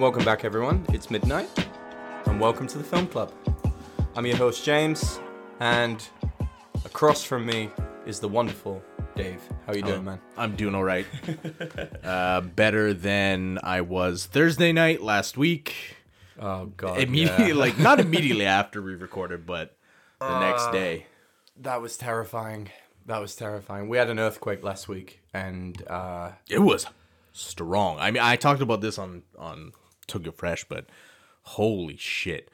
Welcome back, everyone. It's midnight, and welcome to the Film Club. I'm your host, James, and across from me is the wonderful Dave. How are you doing, man? I'm doing all right. uh, better than I was Thursday night last week. Oh God! Immediately, yeah. like not immediately after we recorded, but the next Uh, day. that was terrifying. That was terrifying. We had an earthquake last week, and uh, It was strong. I mean, I talked about this on on Tokyo Fresh, but holy shit!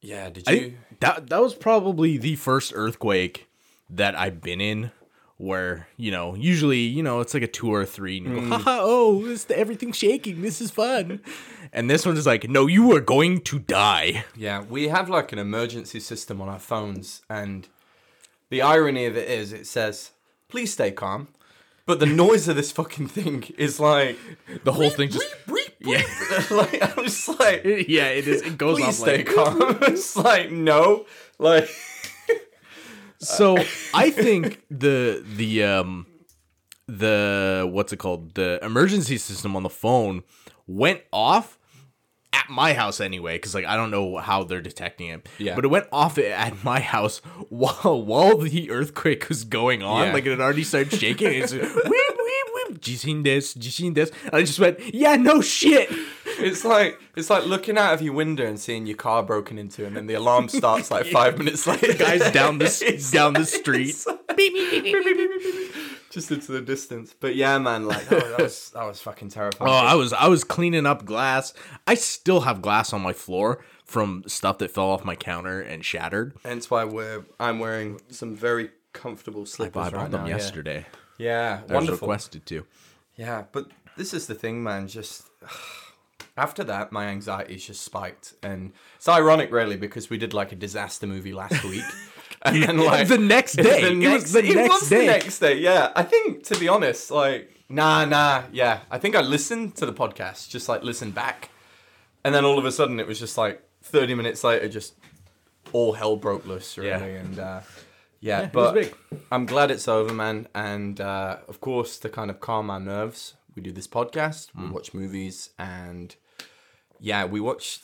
yeah, did you? think that that was probably the first earthquake that I've been in where you know usually you know it's like a two or a three and you Mm. go haha oh this everything's shaking this is fun and this one is like no you are going to die Yeah, we have like an emergency system on our phones, and the irony of it is, it says, "Please stay calm," but the noise of this fucking thing is like, the whole thing just yeah like I'm just like, yeah it is it goes please off stay like calm. it's like no, like so I think the the um the what's it called the emergency system on the phone went off at my house anyway because like I don't know how they're detecting it. Yeah. But it went off at my house while while the earthquake was going on. Yeah. Like it had already started shaking. It's like, weep, weep, weep. You seen this? Do you seen this? And I just went, yeah, no shit. it's like it's like looking out of your window and seeing your car broken into, and then the alarm starts like five minutes later. Guys down the down the street. it's like- beep, beep, beep, beep, beep, beep, just into the distance. But yeah, man, like that was that was, that was fucking terrifying. Oh, I was I was cleaning up glass. I still have glass on my floor from stuff that fell off my counter and shattered. Hence why we're I'm wearing some very comfortable slippers I bought right them now. yesterday. Yeah, I was wonderful. requested to. Yeah, but this is the thing, man. Just after that, my anxiety's just spiked, and it's ironic, really, because we did like a disaster movie last week, and then like the next day. the it next, was the it next was day. the next day. Yeah, I think to be honest, like nah, nah, yeah. I think I listened to the podcast, just like listened back, and then all of a sudden it was just like thirty minutes later, just all hell broke loose, really, Yeah. and. uh yeah, it was but. I'm glad it's over, man. And uh, of course, to kind of calm our nerves, we do this podcast, Mm. we watch movies, and yeah, we watched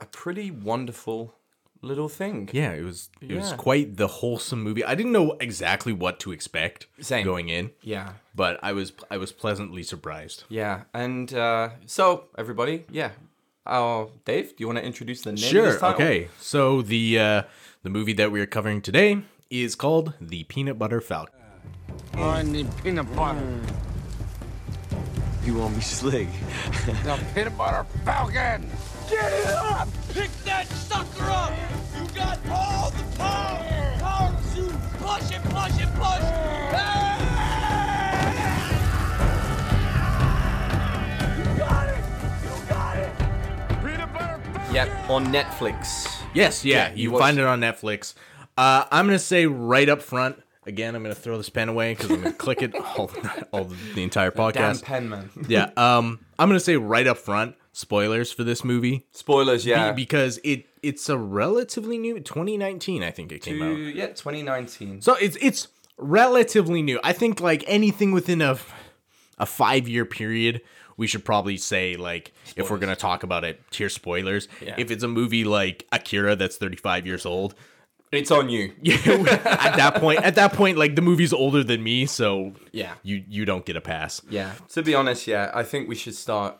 a pretty wonderful little thing. Yeah, it was it was quite the wholesome movie. I didn't know exactly what to expect Same. going in, Yeah, but I was I was pleasantly surprised. yeah. And uh, so, everybody, yeah. Uh, Dave, do you want to introduce the name? of Sure. this title? Okay. So the uh, the movie that we are covering today is called The Peanut Butter Falcon. Oh, I need peanut butter. You want me slick? The peanut butter falcon. Get it up! Pick that sucker up! You got all the power! Power to push and push and push! You got it! You got it! Peanut butter falcon! Yep, on Netflix. Yes, yeah, Yeah, you you can find it on Netflix. Uh, I'm gonna say right up front. Again, I'm gonna throw this pen away because I'm gonna click it all, all the entire podcast. Damn podcast. pen, man. yeah, um, I'm gonna say right up front. Spoilers for this movie Spoilers, yeah. Be- because it it's a relatively new 2019. I think it came To- out. yeah, 2019. So it's it's relatively new. I think like anything within a a five year period, we should probably say like if we're gonna talk about it, tier spoilers. Yeah. If it's a movie like Akira that's 35 years old, It's on you. yeah, at that point, at that point, like the movie's older than me, so Yeah. you you don't get a pass. Yeah. To be honest, yeah, I think we should start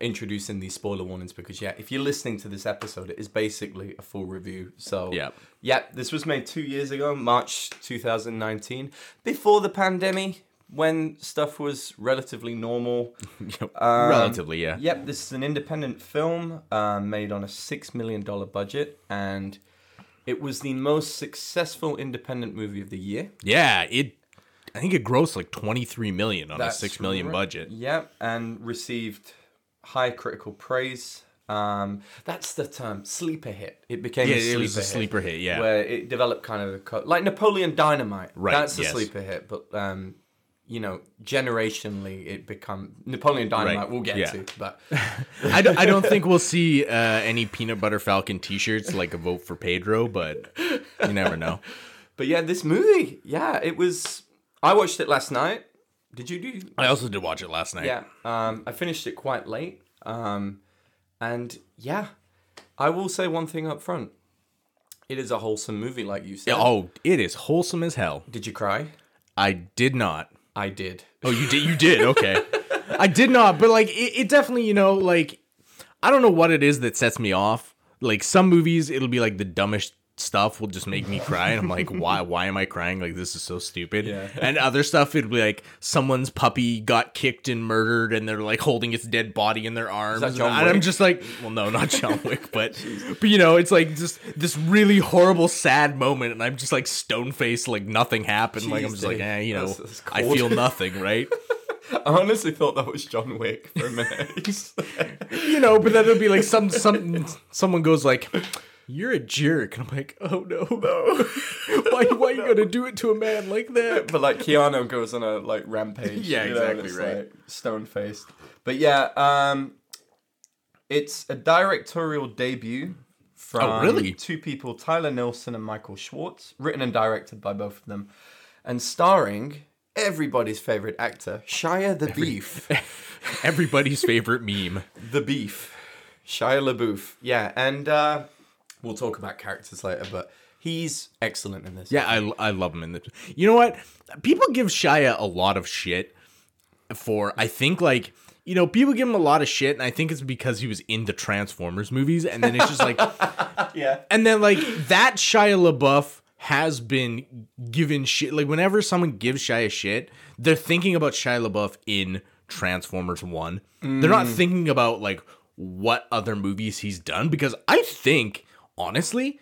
introducing these spoiler warnings because yeah, if you're listening to this episode, it is basically a full review. So Yeah. yeah, this was made two years ago, March 2019, before the pandemic, when stuff was relatively normal. Relatively, yeah. Yep, this is an independent film um, made on a six million dollar budget, and it was the most successful independent movie of the year. Yeah, it. I think it grossed like 23 million on That's a six million right. budget. Yep, and received high critical praise. Um, that's the term, sleeper hit. It became Yeah, a it sleeper was a hit, sleeper hit, yeah. where it developed kind of a co- like Napoleon Dynamite. Right, that's a yes. sleeper hit, but um, you know, generationally, it become Napoleon Dynamite. Right, We'll get yeah. to, but I, don't, I don't think we'll see uh, any peanut butter falcon T-shirts like a vote for Pedro, but you never know. but yeah, this movie, yeah, it was. I watched it last night. Did you do? I also did watch it last night. Yeah, um, I finished it quite late. Um, And yeah, I will say one thing up front. It is a wholesome movie, like you said. Oh, it is wholesome as hell. Did you cry? I did not. I did. Oh, you did. You did. Okay. I did not, but like it, it definitely, you know, like I don't know what it is that sets me off. Like some movies, it'll be like the dumbest stuff will just make me cry, and I'm like, why? Why am I crying? Like this is so stupid. Yeah. And other stuff, it'd be like someone's puppy got kicked and murdered, and they're like holding its dead body in their arms. and I'm just like, well, no, not John Wick, but but you know, it's like just this really horrible, sad moment, and I'm just like stone faced, like nothing happened. like I'm Jeez, just like, Dave. eh, you know, That's- that's I feel nothing, right? I honestly thought that was John Wick for a minute. you know, but then it'll be like some some someone goes like, "You're a jerk," and I'm like, "Oh no, no! why why are you gonna do it to a man like that?" but like Keanu goes on a like rampage. Yeah, you know, and exactly, it's, right. Like, stone faced. But yeah, um, it's a directorial debut from Oh, really? two people, Tyler Nilson and Michael Schwartz, written and directed by both of them, and starring everybody's favorite actor, Shia the Beef. Everybody's favorite meme. the Beef, Shia LaBeouf. Yeah, and uh, we'll talk about characters later, but he's excellent in this. Yeah, I, I love him in this. You know what? People give Shia a lot of shit for I think like you know people give him a lot of shit, and I think it's because he was in the Transformers movies, and then it's just like yeah. And then like that Shia LaBeouf has been given shit. Like whenever someone gives Shia shit, they're thinking about Shia LaBeouf in Transformers One. They're not mm. thinking about like what other movies he's done because I think honestly,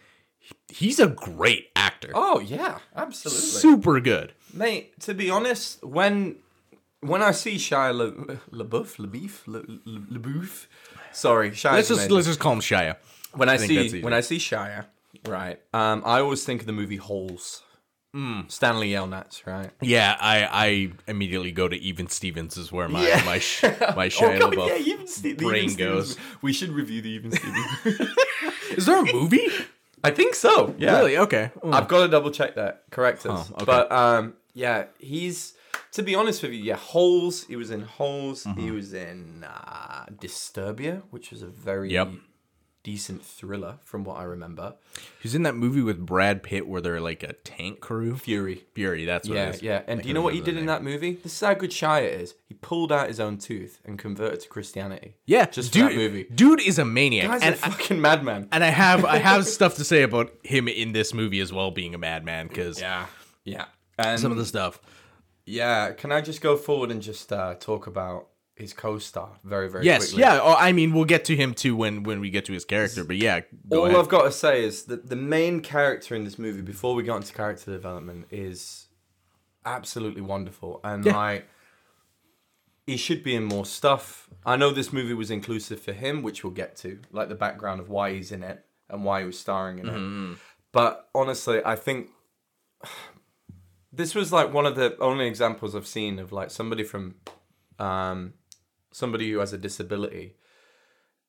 he's a great actor. Oh yeah, absolutely. Super good. Mate, to be honest, when when I see Shia La, LaBeouf, LaBeef, La, La, LaBeouf, sorry, Shia. Let's just let's just call him Shia. when I, that's see when I see Shia, right? Um, I always think of the movie Holes. Stanley Yelnats, right? Yeah, I I immediately go to Even Stevens is where my Yeah. my sh- my Shia God, LaBeouf. yeah, Even Ste- brain Even Stevens. goes. We should review the Even Stevens. Is there a movie? I think so. Yeah. Really? Okay. I've got to double check that. Correct us. Oh, okay. But um, yeah, he's to be honest with you, yeah, Holes. He was in Holes. He Mm-hmm. was in uh, Disturbia, which was a very Yep. Decent thriller from what I remember. He's in that movie with Brad Pitt where they're like a tank crew. Fury. Fury, that's what Yeah, it is. yeah. And do you know what he did in name. that movie? This is how good Shia is. He pulled out his own tooth and converted to Christianity. Yeah, just dude, that movie. Dude is a maniac, Guy's and a fucking madman. and I have I have stuff to say about him in this movie as well, being a madman. Because Yeah, yeah. And some of the stuff. yeah, can I just go forward and just uh, talk about his co-star very, very Yes, quickly? yeah. Oh, I mean, we'll get to him too when when we get to his character. But yeah, go All ahead. I've got to say is that the main character in this movie, before we got into character development, is absolutely wonderful. And Yeah. like, he should be in more stuff. I know this movie was inclusive for him, which we'll get to, like the background of why he's in it and why he was starring in Mm-hmm. it. But honestly, I think this was like one of the only examples I've seen of like somebody from, um, somebody who has a disability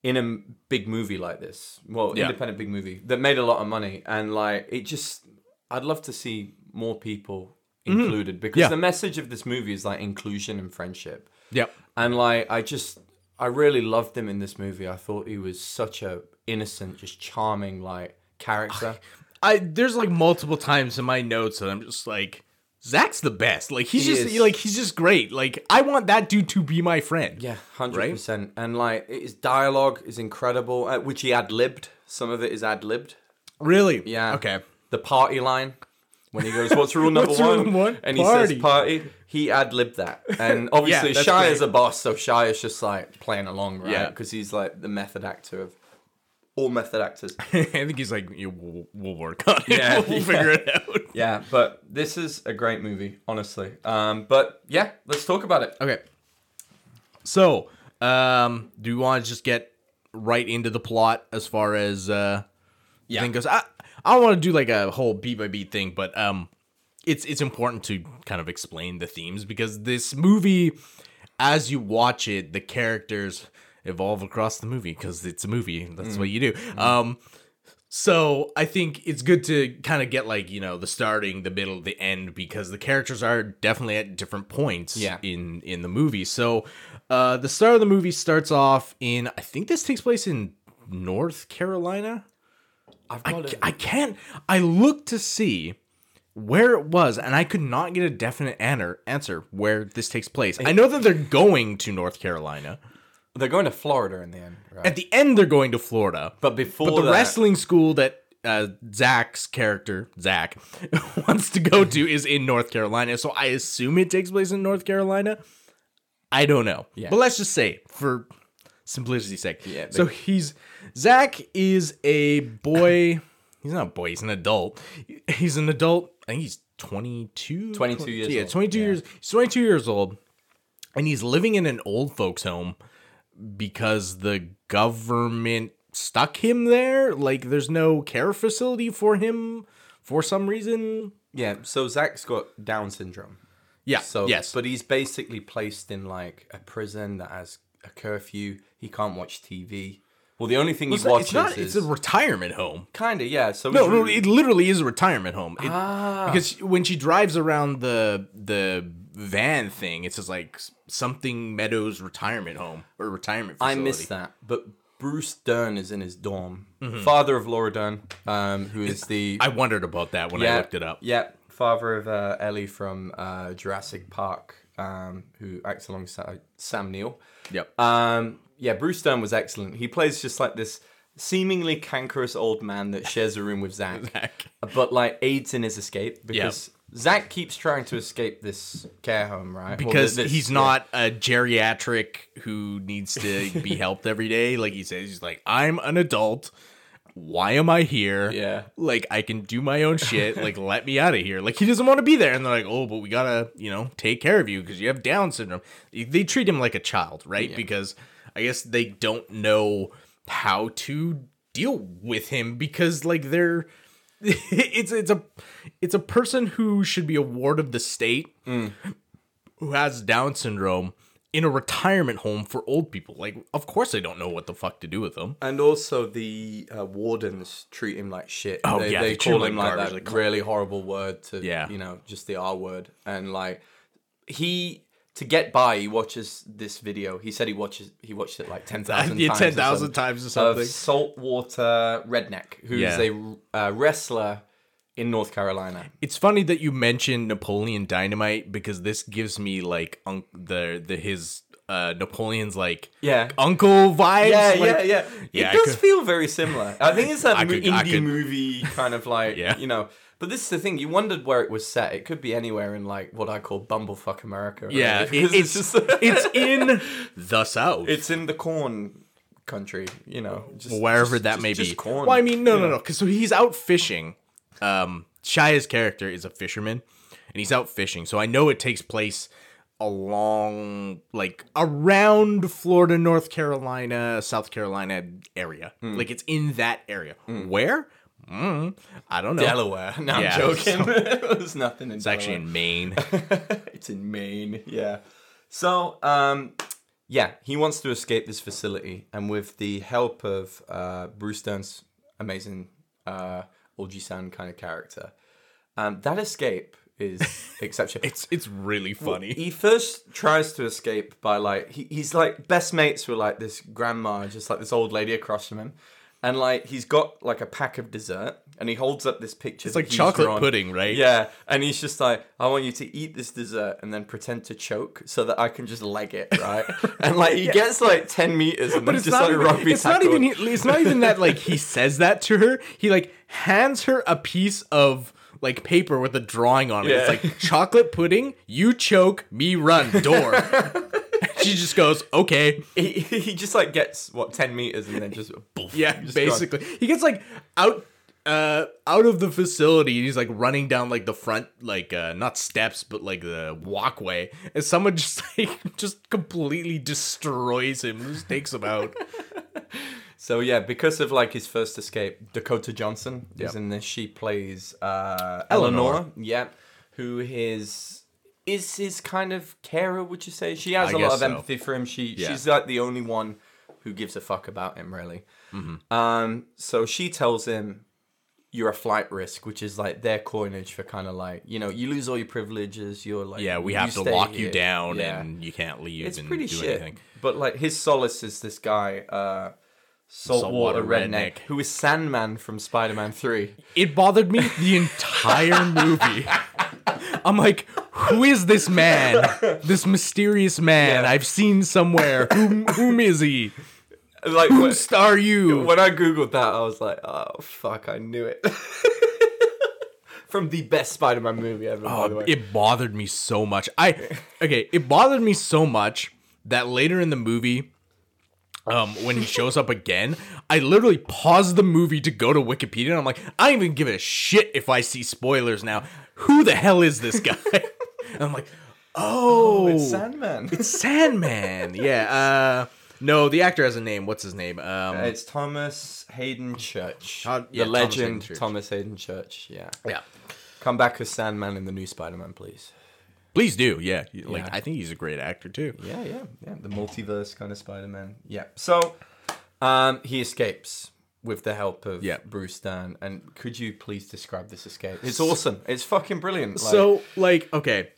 in a m- big movie like this, well, Yeah. independent big movie that made a lot of money, and like it just, I'd love to see more people included because Mm-hmm. Yeah. the message of this movie is like inclusion and friendship, Yep. and like I just, I really loved him in this movie. I thought he was such a innocent, just charming like character. I there's like multiple times in my notes that I'm just like, Zach's the best. Like he's He just is. like he's just great. Like I want that dude to be my friend. Yeah, hundred percent. And like his dialogue is incredible, uh, which he ad libbed. Some of it is ad libbed. Really? Yeah. Okay. The party line when he goes, "What's rule number What's one?" one? and he Party. says "party." He ad libbed that, and obviously that's Shy great. is a boss, so Shy is just like playing along, right? Yeah. because he's like the method actor of all method actors. I think he's like, yeah, we'll, we'll work on it. Yeah, we'll yeah. figure it out. yeah, but this is a great movie, honestly. Um, but yeah, let's talk about it. Okay. So, um, do you want to just get right into the plot as far as uh Yeah. thing goes? I I don't want to do like a whole beat by beat thing, but um it's it's important to kind of explain the themes because this movie as you watch it, the characters evolve across the movie because it's a movie. That's what you do. Um so I think it's good to kind of get like you know the starting, the middle, the end because the characters are definitely at different points Yeah. in in the movie. So Uh, the start of the movie starts off in I think this takes place in North Carolina. I've I, got ca- it. I can't. I looked to see where it was, and I could not get a definite answer answer where this takes place. I know that they're going to North Carolina. They're going to Florida in the end, right? At the end, they're going to Florida. but before But the that, wrestling school that uh, Zach's character, Zach, wants to go to is in North Carolina. So I assume it takes place in North Carolina. I don't know. Yeah. But let's just say, for simplicity's sake. Yeah, So he's Zach is a boy. he's not a boy. He's an adult. He's an adult. I think he's 22. 22 years Yeah, old. 22 Yeah. years. He's 22 years old. And he's living in an old folks' home because the government stuck him there. Like, there's no care facility for him for some reason. yeah. So Zach's got Down syndrome. Yeah. So yes. but he's basically placed in like a prison that has a curfew. He can't watch TV. Well, the only thing he it's, watches it's not. is It's a retirement home. kind of yeah. So No, he's no, it literally is a retirement home. It- Ah. Because when she drives around the the van thing, It's just like something Meadows retirement home or retirement I facility. missed that. But Bruce Dern is in his dorm. Mm-hmm. Father of Laura Dern, um, who is the I wondered about that when I looked it up. Yeah, father of uh, Ellie from uh, Jurassic Park, um, who acts alongside Sam Neill. Yep. Um, yeah, Bruce Dern was excellent. He plays just like this seemingly cankerous old man that shares a room with Zach, Zach. but like aids in his escape because Zach keeps trying to escape this care home, right? Well, because this- he's yeah. not a geriatric who needs to be helped every day. Like he says, he's like, I'm an adult. Why am I here? Yeah. Like I can do my own shit. Like let me out of here. Like he doesn't want to be there. And they're like, oh, but we gotta, you know, take care of you because you have Down syndrome. They treat him like a child, right? Because I guess they don't know how to deal with him because like they're it's it's a it's a person who should be a ward of the state who has Down syndrome in a retirement home for old people. Like, of course they don't know what the fuck to do with them. And also the uh, wardens treat him like shit. Oh, they, yeah, they, they call him like like that call- really horrible word to, Yeah. you know, just the R word. And like he to get by, he watches this video. He said he watches he watched it like ten thousand Yeah, times, 10,000 or something, times or something. Of saltwater redneck, who's Yeah. a uh, wrestler in North Carolina. It's funny that you mentioned Napoleon Dynamite because this gives me like un- the the his uh Napoleon's like Yeah. uncle vibes. Yeah, like- yeah, yeah. Yeah, I It does could- feel very similar. I think it's that I mo- could- indie could- movie kind of like, Yeah. you know. But this is the thing. You wondered where it was set. It could be anywhere in like what I call bumblefuck America. right? Yeah, it- Because it's just it's in the South. it's in the corn country. You know, just, wherever just- that may be. corn, well, I mean, no, you no, no. Because so he's out fishing. Um, Shia's character is a fisherman, and he's out fishing. So I know it takes place along, like around Florida, North Carolina, South Carolina area. Hmm. Like it's in that area. Where? Mm, I don't know. Delaware. No, Yeah, I'm joking. There's nothing in It's actually in Maine. it's in Maine. Yeah. So, um, yeah, he wants to escape this facility, and with the help of uh, Bruce Dern's amazing uh, Oji-san kind of character, um, that escape is exceptional. it's it's really funny. He first tries to escape by like he, he's like best mates with like this grandma, just like this old lady across from him, and like he's got like a pack of dessert, and he holds up this picture. It's like chocolate pudding, right? Yeah, and he's just like, I want you to eat this dessert and then pretend to choke so that I can just leg it, right? and like he gets like ten meters and but then it's just not, like rugby it's not even it's not even that like he says that to her. He like hands her a piece of like paper with a drawing on it. It's like chocolate pudding you choke me run door she just goes okay he, he just like gets what ten meters and then just poof, yeah just gone. basically he gets like out uh out of the facility and he's like running down like the front like uh not steps but like the walkway and someone just like just completely destroys him just takes him out So yeah, because of like his first escape, Dakota Johnson is in this. She plays uh, Eleanor. Eleanor. Yeah, who is is his kind of carer. Would you say she has I a lot of so. empathy for him? She Yeah. she's like the only one who gives a fuck about him, really. Mm-hmm. Um, so she tells him you're a flight risk, which is like their coinage for kind of like you know you lose all your privileges. You're like Yeah, we have to lock you down Yeah. and you can't leave it's pretty do shit. anything. But like his solace is this guy, uh, saltwater, Saltwater redneck, redneck. who is Sandman from Spider-Man Three. It bothered me the entire movie. I'm like, who is this man? This mysterious man Yeah. I've seen somewhere. Whom, whom is he? Like when, star you? when I googled that, I was like, oh fuck, I knew it. from the best Spider-Man movie ever, by the Oh, way. it bothered me so much. I okay, it bothered me so much that later in the movie, um, when he shows up again, I literally paused the movie to go to Wikipedia, and I'm like, I don't even give a shit if I see spoilers now. Who the hell is this guy? and I'm like, oh, it's Sandman. it's Sandman. yeah. Uh, no, the actor has a name. What's his name? Um, It's Thomas Haden Church. Uh, yeah, the Thomas Haden legend Church. Thomas Haden Church. Yeah. yeah. Come back as Sandman in the new Spider-Man, please. Please do. Yeah. Like Yeah. I think he's a great actor too. Yeah, yeah, yeah. The multiverse kind of Spider-Man. Yeah. So, um, he escapes with the help of Yeah. Bruce Dern. And could you please describe this escape? It's awesome. It's fucking brilliant. Like, so like okay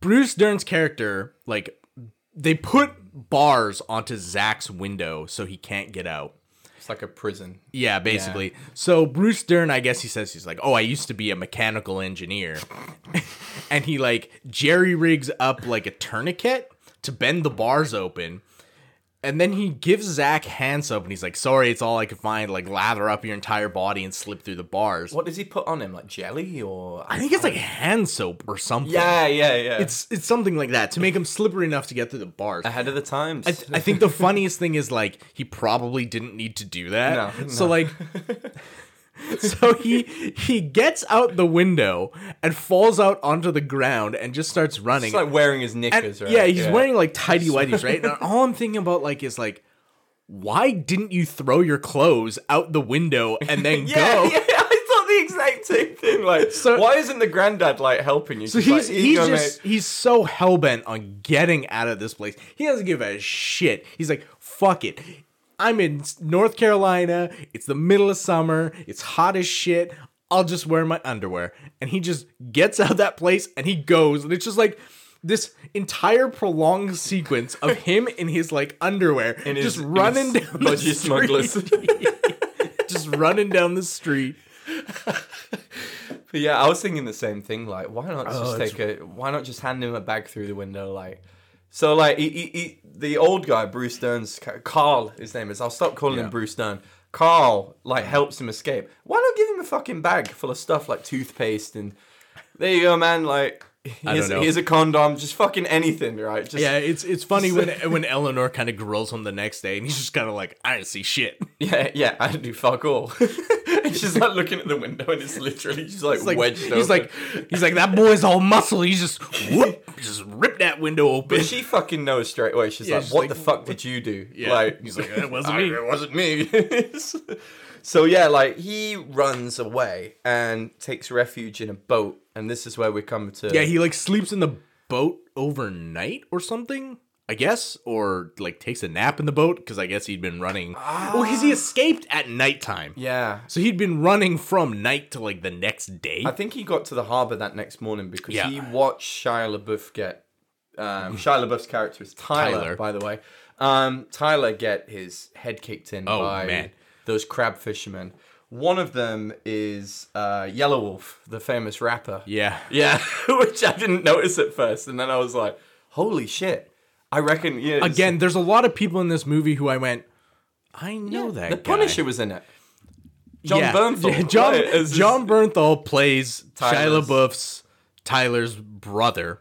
bruce dern's character like they put bars onto zach's window so he can't get out it's like a prison. yeah basically so bruce dern i guess he says he's like oh i used to be a mechanical engineer and he like jerry rigs up like a tourniquet to bend the bars open and then he gives Zach hand soap and he's like, sorry, it's all I could find. Like, lather up your entire body and slip through the bars. What does he put on him? Like jelly or? I think it's like hand soap or something. Yeah, yeah, yeah. It's it's something like that to make him slippery enough to get through the bars. ahead of the times. I, th- I think the funniest thing is like he probably didn't need to do that. No, So like so he he gets out the window and falls out onto the ground and just starts running. it's like wearing his And- knickers, right? Yeah, he's wearing like tidy whities, right? And all I'm thinking about like is like why didn't you throw your clothes out the window and then Yeah, go? yeah, I thought the exact same thing. Like, So- why isn't the granddad like helping you? So he's like, he's just mate." he's so hell bent on getting out of this place. He doesn't give a shit. He's like, fuck it. I'm in North Carolina. It's the middle of summer. It's hot as shit. I'll just wear my underwear. And he just gets out of that place and he goes. And it's just like this entire prolonged sequence of him in his like underwear In just his- running his down the street. just running down the street. But yeah, I was thinking the same thing. Like, why not oh, just Oh, it's- take a? Why not just hand him a bag through the window? Like, so like he, he, he, the old guy, Bruce Dern's Carl, his name is. I'll stop calling Yeah. him Bruce Dern. Carl like helps him escape. Why not give him a fucking bag full of stuff like toothpaste and there you go, man. Like, here's, know. here's a condom, just fucking anything, right? Just Yeah, it's it's funny when when Eleanor kind of grills him the next day, and he's just kind of like, I didn't see shit. Yeah, yeah, I do fuck all. and she's like looking at the window, and it's literally just like, like wedged he's open. like he's like that boy's all muscle. He's just whoop, just rip that window open. but she fucking knows straight away. She's Yeah, like, she's "What like, the fuck did you do?" Yeah. Like, He's like, "It wasn't "I- me." It wasn't me. so yeah, like he runs away and takes refuge in a boat, and this is where we come to. yeah, he like sleeps in the boat overnight or something. I guess, or like takes a nap in the boat because I guess he'd been running. Well, because he escaped at nighttime, yeah. so he'd been running from night to like the next day. I think he got to the harbor that next morning because Yeah. he watched Shia LaBeouf get. Um, Shia LaBeouf's character is Tyler, Tyler. by the way. Um, Tyler get his head kicked in Oh, by man. those crab fishermen. One of them is uh, Yelawolf, the famous rapper. yeah, Yeah, which I didn't notice at first, and then I was like, "Holy shit!" I reckon. Yeah, again, there's a lot of people in this movie who I went, I know that. the guy. Punisher was in it. John Yeah. Bernthal. Yeah, John, right, Jon Bernthal plays Shia LaBeouf's Tyler's brother.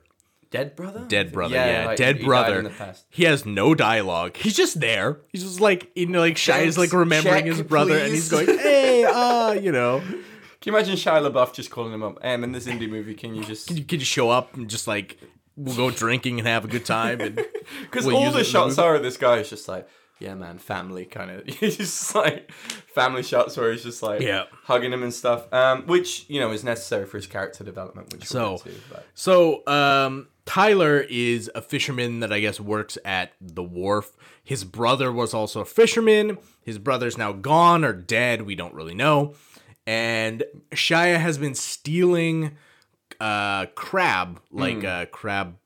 Dead brother. Dead brother, yeah, like, dead he brother. in. He has no dialogue. He's just there. He's just like you know, like Shia's Thanks, like remembering check, his brother, and he's going, "Hey, ah, you know, Can you imagine Shia LaBeouf just calling him up? I'm in this indie movie. Can you just? Can you could just show up and just like we'll go drinking and have a good time." Because we'll all the shots are this guy is just like, yeah, man, family kind of. He's just like family shots where he's just like Yeah. hugging him and stuff. Um, which you know is necessary for his character development. Which So- to, So, um, Tyler is a fisherman that I guess works at the wharf. His brother was also a fisherman, his brother's now gone or dead. We don't really know. And Shia has been stealing uh crab, like Hmm. uh crab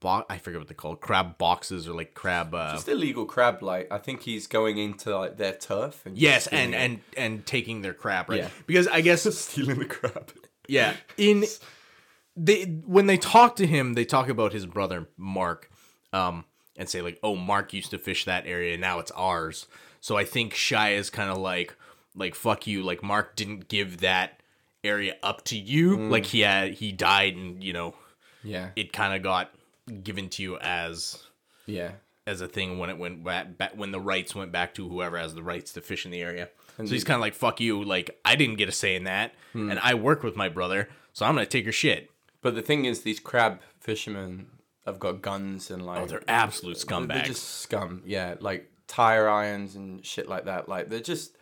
bo- I forget what they call crab boxes or like crab uh Just illegal crab. Like I think he's going into like their turf. And Yes, stealing and it. and and taking their crap, right? Yeah. Because I guess stealing the crab. yeah, in they when they talk to him, they talk about his brother Mark, um, and say like, "Oh, Mark used to fish that area, now it's ours." So I think Shia is kind of like, like fuck you, like Mark didn't give that area up to you, like he had he died, and you know Yeah, it kind of got given to you as yeah. as a thing when it went back, back when the rights went back to whoever has the rights to fish in the area. And so he's kind of like, "Fuck you!" Like I didn't get a say in that, hmm. and I work with my brother, so I'm gonna take your shit. But the thing is, these crab fishermen have got guns and like Oh, they're absolute scumbags. They're just scum. Yeah, like tire irons and shit like that. Like they're just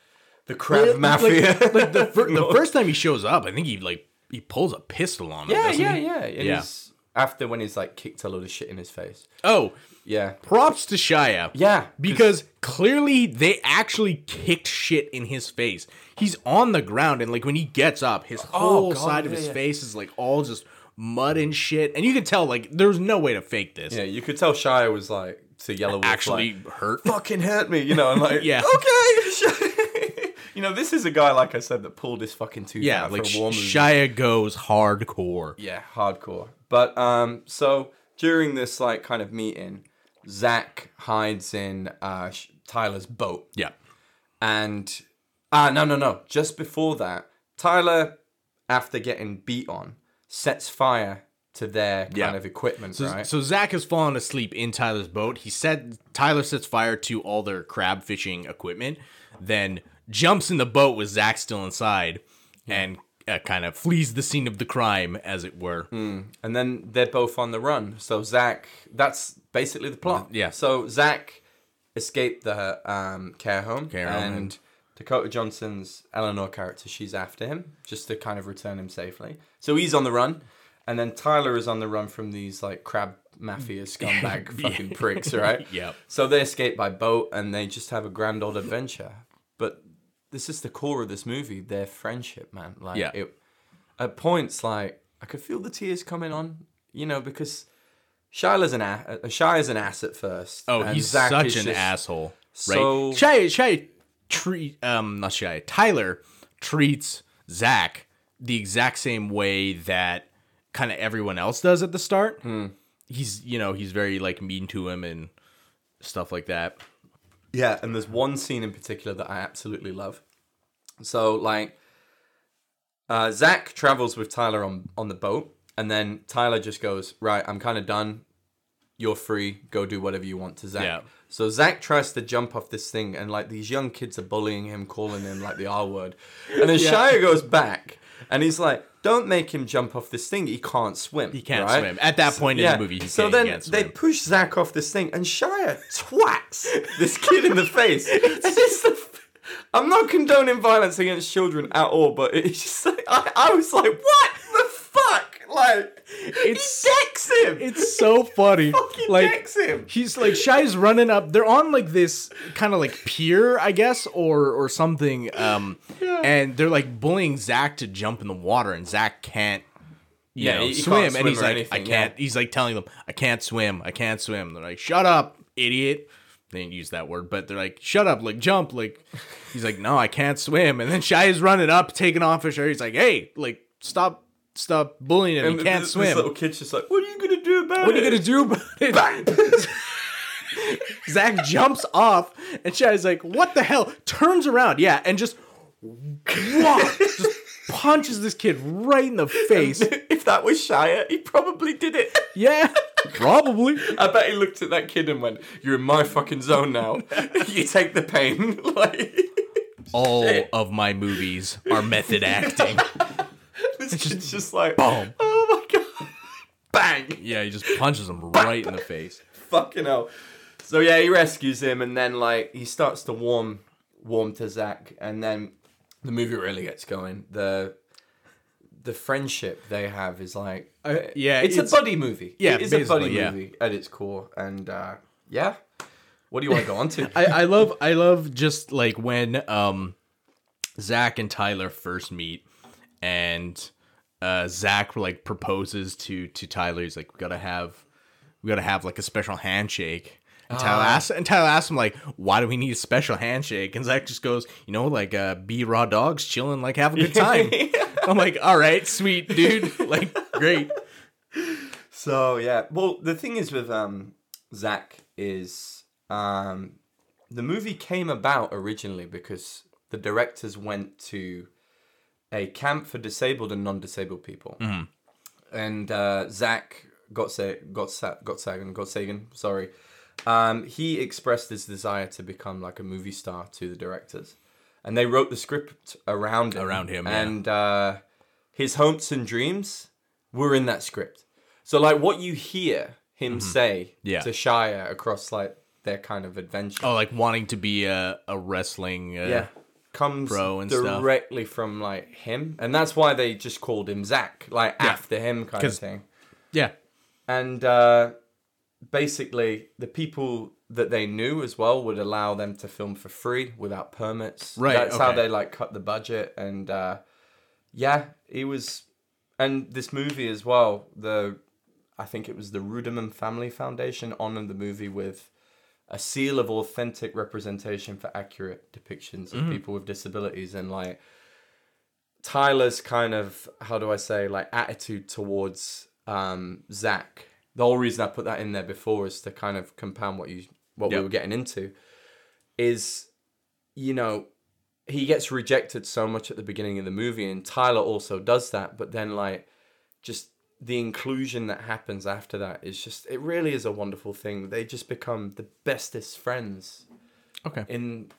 the crab Like- mafia. like the, fir- the first time he shows up, I think he like he pulls a pistol on him. yeah, yeah, he? yeah. And Yeah. After when he's like kicked a load of shit in his face. Oh, Yeah, props to Shia. yeah. Because clearly they actually kicked shit in his face. He's on the ground and like when he gets up, his oh, whole Oh, God, side of yeah, his yeah. face is like all just mud and shit. And you can tell like there's no way to fake this. yeah, you could tell Shia was like to Yelawolf, Actually like, hurt. fucking hurt me, you know, and like, Yeah. okay. you know, this is a guy, like I said, that pulled his fucking tooth Yeah, out like for a war movie. Shia goes hardcore. Yeah, hardcore. But um, so during this like kind of meeting, Zach hides in uh Sh- Tyler's boat, Yeah. and ah no no no, just before that, Tyler, after getting beat on, sets fire to their kind Yeah. of equipment, So, right? so Zach has fallen asleep in Tyler's boat. He said Tyler sets fire to all their crab fishing equipment, then jumps in the boat with Zach still inside, and uh, kind of flees the scene of the crime, as it were. and then they're both on the run. So Zach, that's basically the plot. Yeah. So Zach escaped the um, care home, Care home, and and- Dakota Johnson's Eleanor character, she's after him just to kind of return him safely. So he's on the run, and then Tyler is on the run from these like crab mafia scumbag fucking pricks, right? Yep. So they escape by boat, and they just have a grand old adventure. But this is the core of this movie: their friendship, man. Like Yeah. it at points like I could feel the tears coming on, you know, because Shila's an ass. Uh, Shia's an ass at first. Oh, he's Zach such an asshole, so- right? Shia, Shia treat um not Shia. Tyler treats Zach the exact same way that kind of everyone else does at the start. Hmm. He's you know he's very like mean to him and stuff like that. Yeah, and there's one scene in particular that I absolutely love. So like, uh, Zach travels with Tyler on on the boat, and then Tyler just goes, "Right, I'm kind of done. You're free. Go do whatever you want to Zach." Yeah. So Zach tries to jump off this thing, and like these young kids are bullying him, calling him like the R word, and then Shia goes back, and he's like, "Don't make him jump off this thing. He can't swim. He can't right?" swim. At that point in the movie, he so then he can't they push Zach off this thing, and Shia twats this kid in the face. It's the f- I'm not condoning violence against children at all, but it's just like, I, I was like, what the fuck? Like, It's- he decks him. It's so funny. fucking like decks him. he's like Shia's running up. They're on like this kind of like pier, I guess, or or something. Um, and they're like bullying Zach to jump in the water, and Zach can't. You Yeah, know, he- he swim, can't and he's like, anything, I can't. He's like telling them, I can't swim, I can't swim. They're like, shut up, idiot. They didn't use that word, but they're like, shut up, like jump, like. He's like, no, I can't swim, and then Shia's running up, taking off his shirt. He's like, hey, like, stop, stop bullying him. And he can't this, swim. This little kid's just like, what are you gonna do about it? What are you gonna do about it? Zach jumps off, and Shia's like, "What the hell?" Turns around, yeah, and just, wah, just punches this kid right in the face. if that was Shia, he probably did it. Yeah, probably. I bet he looked at that kid and went, "You're in my fucking zone now. you take the pain." like, All of my movies are method acting. this kid's just like, Boom. "Oh my god!" Bang. Yeah, he just punches him right in the face. Fucking hell. So yeah, he rescues him, and then like he starts to warm, warm to Zach, and then the movie really gets going. the The friendship they have is like, yeah, it's, it's- a buddy movie. yeah, it is a buddy yeah. movie at its core, and uh, yeah, What do you want to go on to? I, I love I love just like when um Zach and Tyler first meet and uh Zach like proposes to to Tyler. He's like, we gotta have we gotta have like a special handshake. And Tyler asks and Tyler asks him like, why do we need a special handshake? And Zach just goes, you know, like uh be raw dogs chilling, like have a good time. I'm like, all right, sweet dude. Like, great. So yeah, well, the thing is with um Zach is um the movie came about originally because the directors went to a camp for disabled and non-disabled people, and uh, Zach Gottsa- Gottsa- Gottsagen Gottsagen, sorry, um, he expressed his desire to become like a movie star to the directors, and they wrote the script around him, Around him, yeah. and uh, his hopes and dreams were in that script. So like what you hear him say Mm-hmm. Yeah. to Shia across like their kind of adventure. Oh, like wanting to be a, a wrestling uh, yeah. Comes Bro and stuff. directly from like him. And that's why they just called him Zach, like after him kind of 'Cause- thing. Yeah. And uh basically the people that they knew as well would allow them to film for free without permits. Right, That's how okay. they like cut the budget and uh yeah, it was and this movie as well, the I think it was the Ruderman Family Foundation honored the movie with a seal of authentic representation for accurate depictions of people with disabilities and like Tyler's kind of how do I say like attitude towards um Zach. The whole reason I put that in there before is to kind of compound what you what we were getting into is you know he gets rejected so much at the beginning of the movie and Tyler also does that but then like just the inclusion that happens after that is just it really is a wonderful thing they just become the bestest friends Okay. in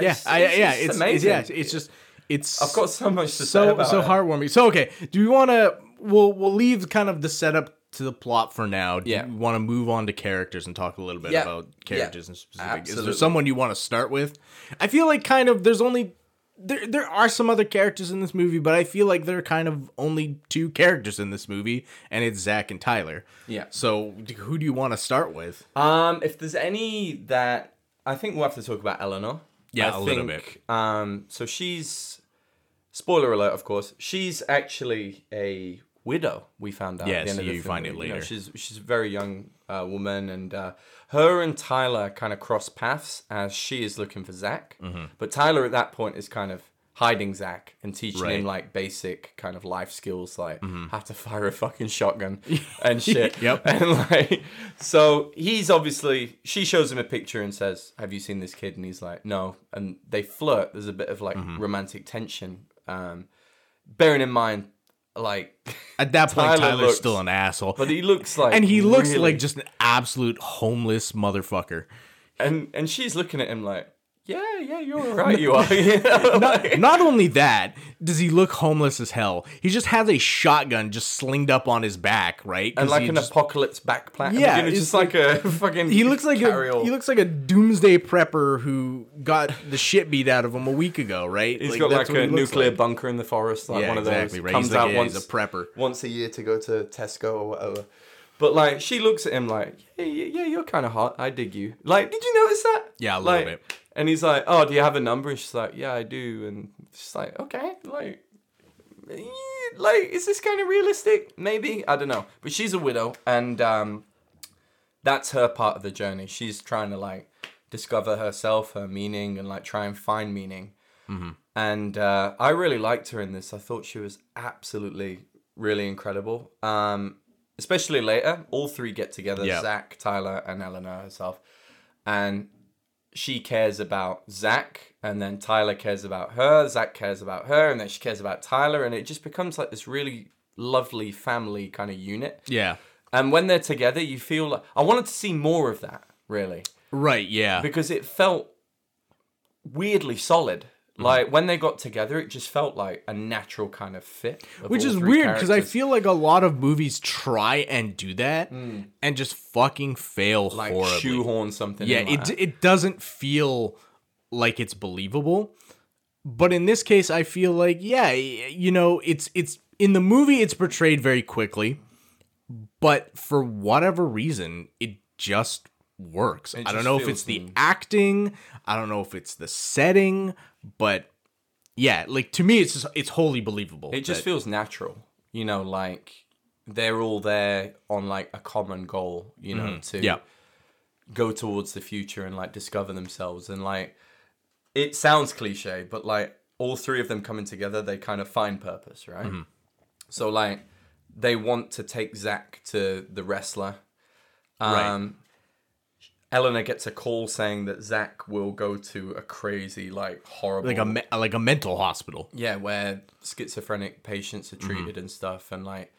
Yeah, it's, I, it's yeah, it's, it's amazing yeah, it's just it's I've got so much to say so about so it. heartwarming. So okay, do we want to? We'll we'll leave kind of the setup to the plot for now. Do Yeah. you want to move on to characters and talk a little bit Yeah. about characters Yeah. in specific? Is there someone you want to start with? I feel like kind of there's only there there are some other characters in this movie, but I feel like there are kind of only two characters in this movie, and it's Zach and Tyler. Yeah. So who do you want to start with? Um, if there's any that I think we'll have to talk about Eleanor. Yeah, I a little think, Um, so she's spoiler alert, of course. She's actually a widow. We found out. Yes, at the end of the you find it know, later. she's she's a very young uh, woman, and uh, her and Tyler kind of cross paths as she is looking for Zach, Mm-hmm. but Tyler at that point is kind of hiding Zach and teaching Right. Mm-hmm. him like basic kind of life skills like how to fire a fucking shotgun and shit. Yep. And like, so he's obviously, she shows him a picture and says, Have you seen this kid? And he's like, No. And they flirt. There's a bit of like Mm-hmm. romantic tension. Um, bearing in mind, like, At that point, Tyler's looks- still an asshole. but he looks like, and he looks really- like just an absolute homeless motherfucker. and and she's looking at him like, Yeah, yeah, you're right. You are. You know, like- Not only that, does he look homeless as hell? He just has a shotgun just slinged up on his back, right? and like an just- apocalypse backpack. Yeah, it's it's just like, a fucking. he looks like a he looks like a doomsday prepper who got the shit beat out of him a week ago, right? He's got like a nuclear like. bunker in the forest, like Yeah, one of exactly, those. right? Comes He's like, out yeah, once a prepper. once a year to go to Tesco or whatever. But like, she looks at him like, yeah, yeah, yeah you're kind of hot. I dig you. Like, did you notice that? Yeah, a little like, bit. And he's like, oh, do you have a number? And she's like, yeah, I do. And she's like, okay, like, eh, like, is this kind of realistic? Maybe I don't know. But she's a widow, and um, that's her part of the journey. She's trying to like discover herself, her meaning, and like try and find meaning. And uh, I really liked her in this. I thought she was absolutely really incredible. Um, especially later, all three get together: Yeah. Zach, Tyler, and Eleanor herself, and she cares about Zach, and then Tyler cares about her. Zach cares about her, and then she cares about Tyler, and it just becomes like this really lovely family kind of unit. Yeah, And when they're together, you feel like I wanted to see more of that, really, right. Yeah, because it felt weirdly solid. Mm-hmm. Like when they got together, it just felt like a natural kind of fit. of which all is three weird because I characters. feel like a lot of movies try and do that and just fucking fail like horribly. shoehorn something. Yeah, in like it that. it doesn't feel like it's believable. But in this case, I feel like yeah, y- you know, it's it's in the movie it's portrayed very quickly, but for whatever reason, it just works. It I don't know if it's the mm. acting, I don't know if it's the setting, but yeah, like to me, it's just, it's wholly believable. It just that- feels natural, you know, like they're all there on like a common goal, you know, to Mm-hmm. yeah, go towards the future and like discover themselves. And like, it sounds cliche, but like all three of them coming together, they kind of find purpose, right? Mm-hmm. So like, they want to take Zach to the wrestler. Um, Eleanor gets a call saying that Zach will go to a crazy, like horrible, like a me- like a mental hospital. yeah, where schizophrenic patients are treated mm-hmm. and stuff, and like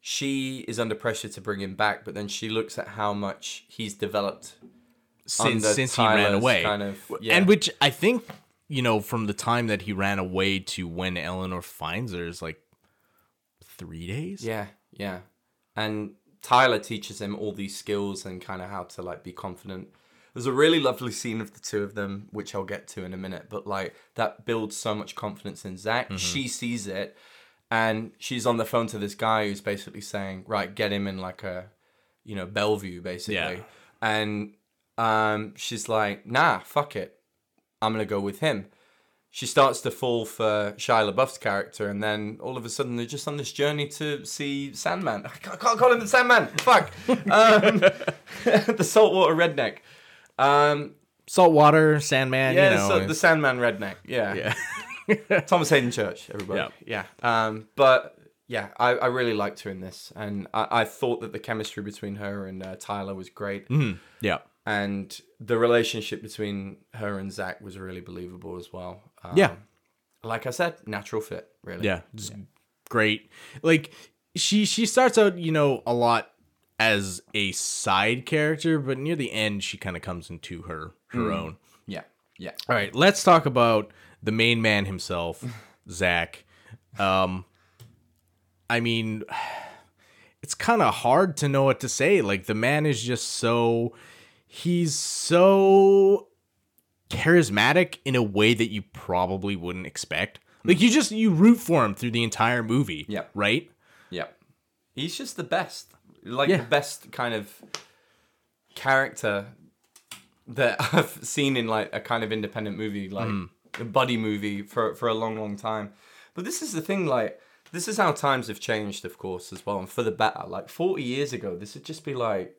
she is under pressure to bring him back, but then she looks at how much he's developed since since he ran away. kind of- yeah. And which I think, you know, from the time that he ran away to when Eleanor finds her is like three days. Yeah, yeah. And Tyler teaches him all these skills and kind of how to like be confident. There's a really lovely scene of the two of them, which I'll get to in a minute, but like that builds so much confidence in Zach. She sees it and she's on the phone to this guy who's basically saying, Right, get him in like a you know, Bellevue basically. Yeah. And um she's like, nah, fuck it. I'm gonna go with him. She starts to fall for Shia LaBeouf's character, and then all of a sudden they're just on this journey to see Sandman. I can't, can't call him the Sandman. Fuck. Um, the saltwater redneck. Um, Saltwater, Sandman, yeah, you know. so the Sandman redneck. Yeah. yeah. Thomas Haden Church, everybody. Yeah. Um, but yeah, I, I really liked her in this, and I, I thought that the chemistry between her and uh, Tyler was great. yeah. and the relationship between her and Zach was really believable as well. Um, Yeah. like I said, natural fit, really. Yeah, just great. Like she she starts out, you know, a lot as a side character, but near the end she kind of comes into her her own. yeah, yeah. All right, let's talk about the main man himself, Zach. Um I mean, it's kind of hard to know what to say. Like the man is just so he's so charismatic in a way that you probably wouldn't expect. Like you just you root for him through the entire movie. Yeah. Right? Yeah. He's just the best. Like Yeah. the best kind of character that I've seen in like a kind of independent movie, like Hmm. a buddy movie for for a long, long time. But this is the thing, like this is how times have changed, of course, as well, and for the better. Like forty years ago, this would just be like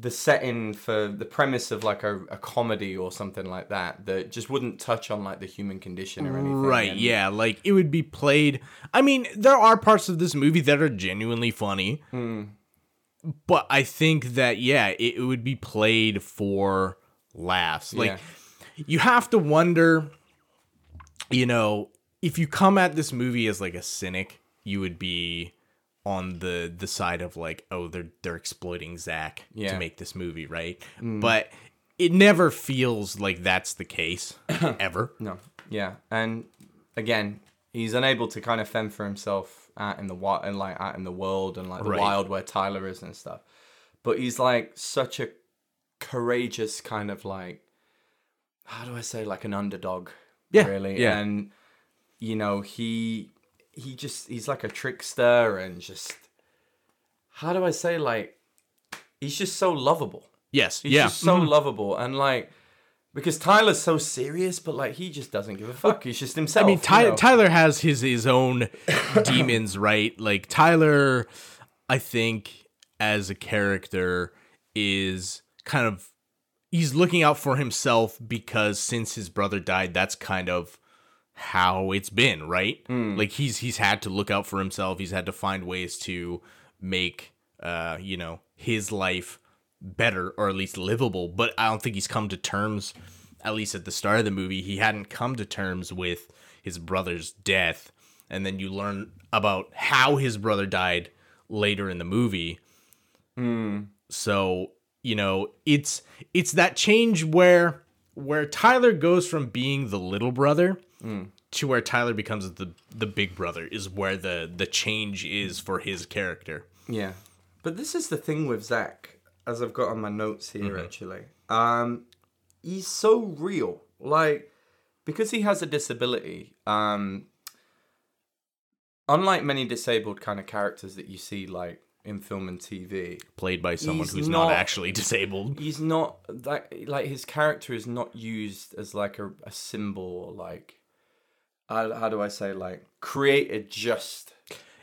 the setting for the premise of like a, a comedy or something like that that just wouldn't touch on like the human condition or anything. Right, And- yeah. Like it would be played. I mean, there are parts of this movie that are genuinely funny. Hmm. But I think that, yeah, it, it would be played for laughs. Like, Yeah. you have to wonder, you know, if you come at this movie as like a cynic, you would be on the the side of like, oh, they're they're exploiting Zach Yeah. to make this movie, right? Mm. But it never feels like that's the case ever. No. Yeah, and again, he's unable to kind of fend for himself out in the wild and like out in the world and like the Right. wild where Tyler is and stuff. But he's like such a courageous kind of like how do I say like an underdog. Yeah, Really. yeah. And you know, he he just he's like a trickster and just how do I say like he's just so lovable. Yes, He's yeah. just so mhm. lovable and like because Tyler's so serious, but like he just doesn't give a fuck. He's just himself. I mean, you know? Tyler has his his own demons, right? Like Tyler, I think as a character is kind of he's looking out for himself because since his brother died, that's kind of how it's been, right? Hmm. Like he's he's had to look out for himself. He's had to find ways to make uh, you know, his life better or at least livable, but I don't think he's come to terms at least at the start of the movie, he hadn't come to terms with his brother's death. And then you learn about how his brother died later in the movie. Hmm. So, you know, it's it's that change where where Tyler goes from being the little brother hmm. To where Tyler becomes the the big brother is where the the change is for his character. Yeah, but this is the thing with Zach, as I've got on my notes here. Mm-hmm. Actually, um, he's so real. Like because he has a disability. Um, unlike many disabled kind of characters that you see, like in film and TV. Played by someone He's who's not, not- actually disabled. He's not like like his character is not used as like a, a symbol or like how, how do I say like created just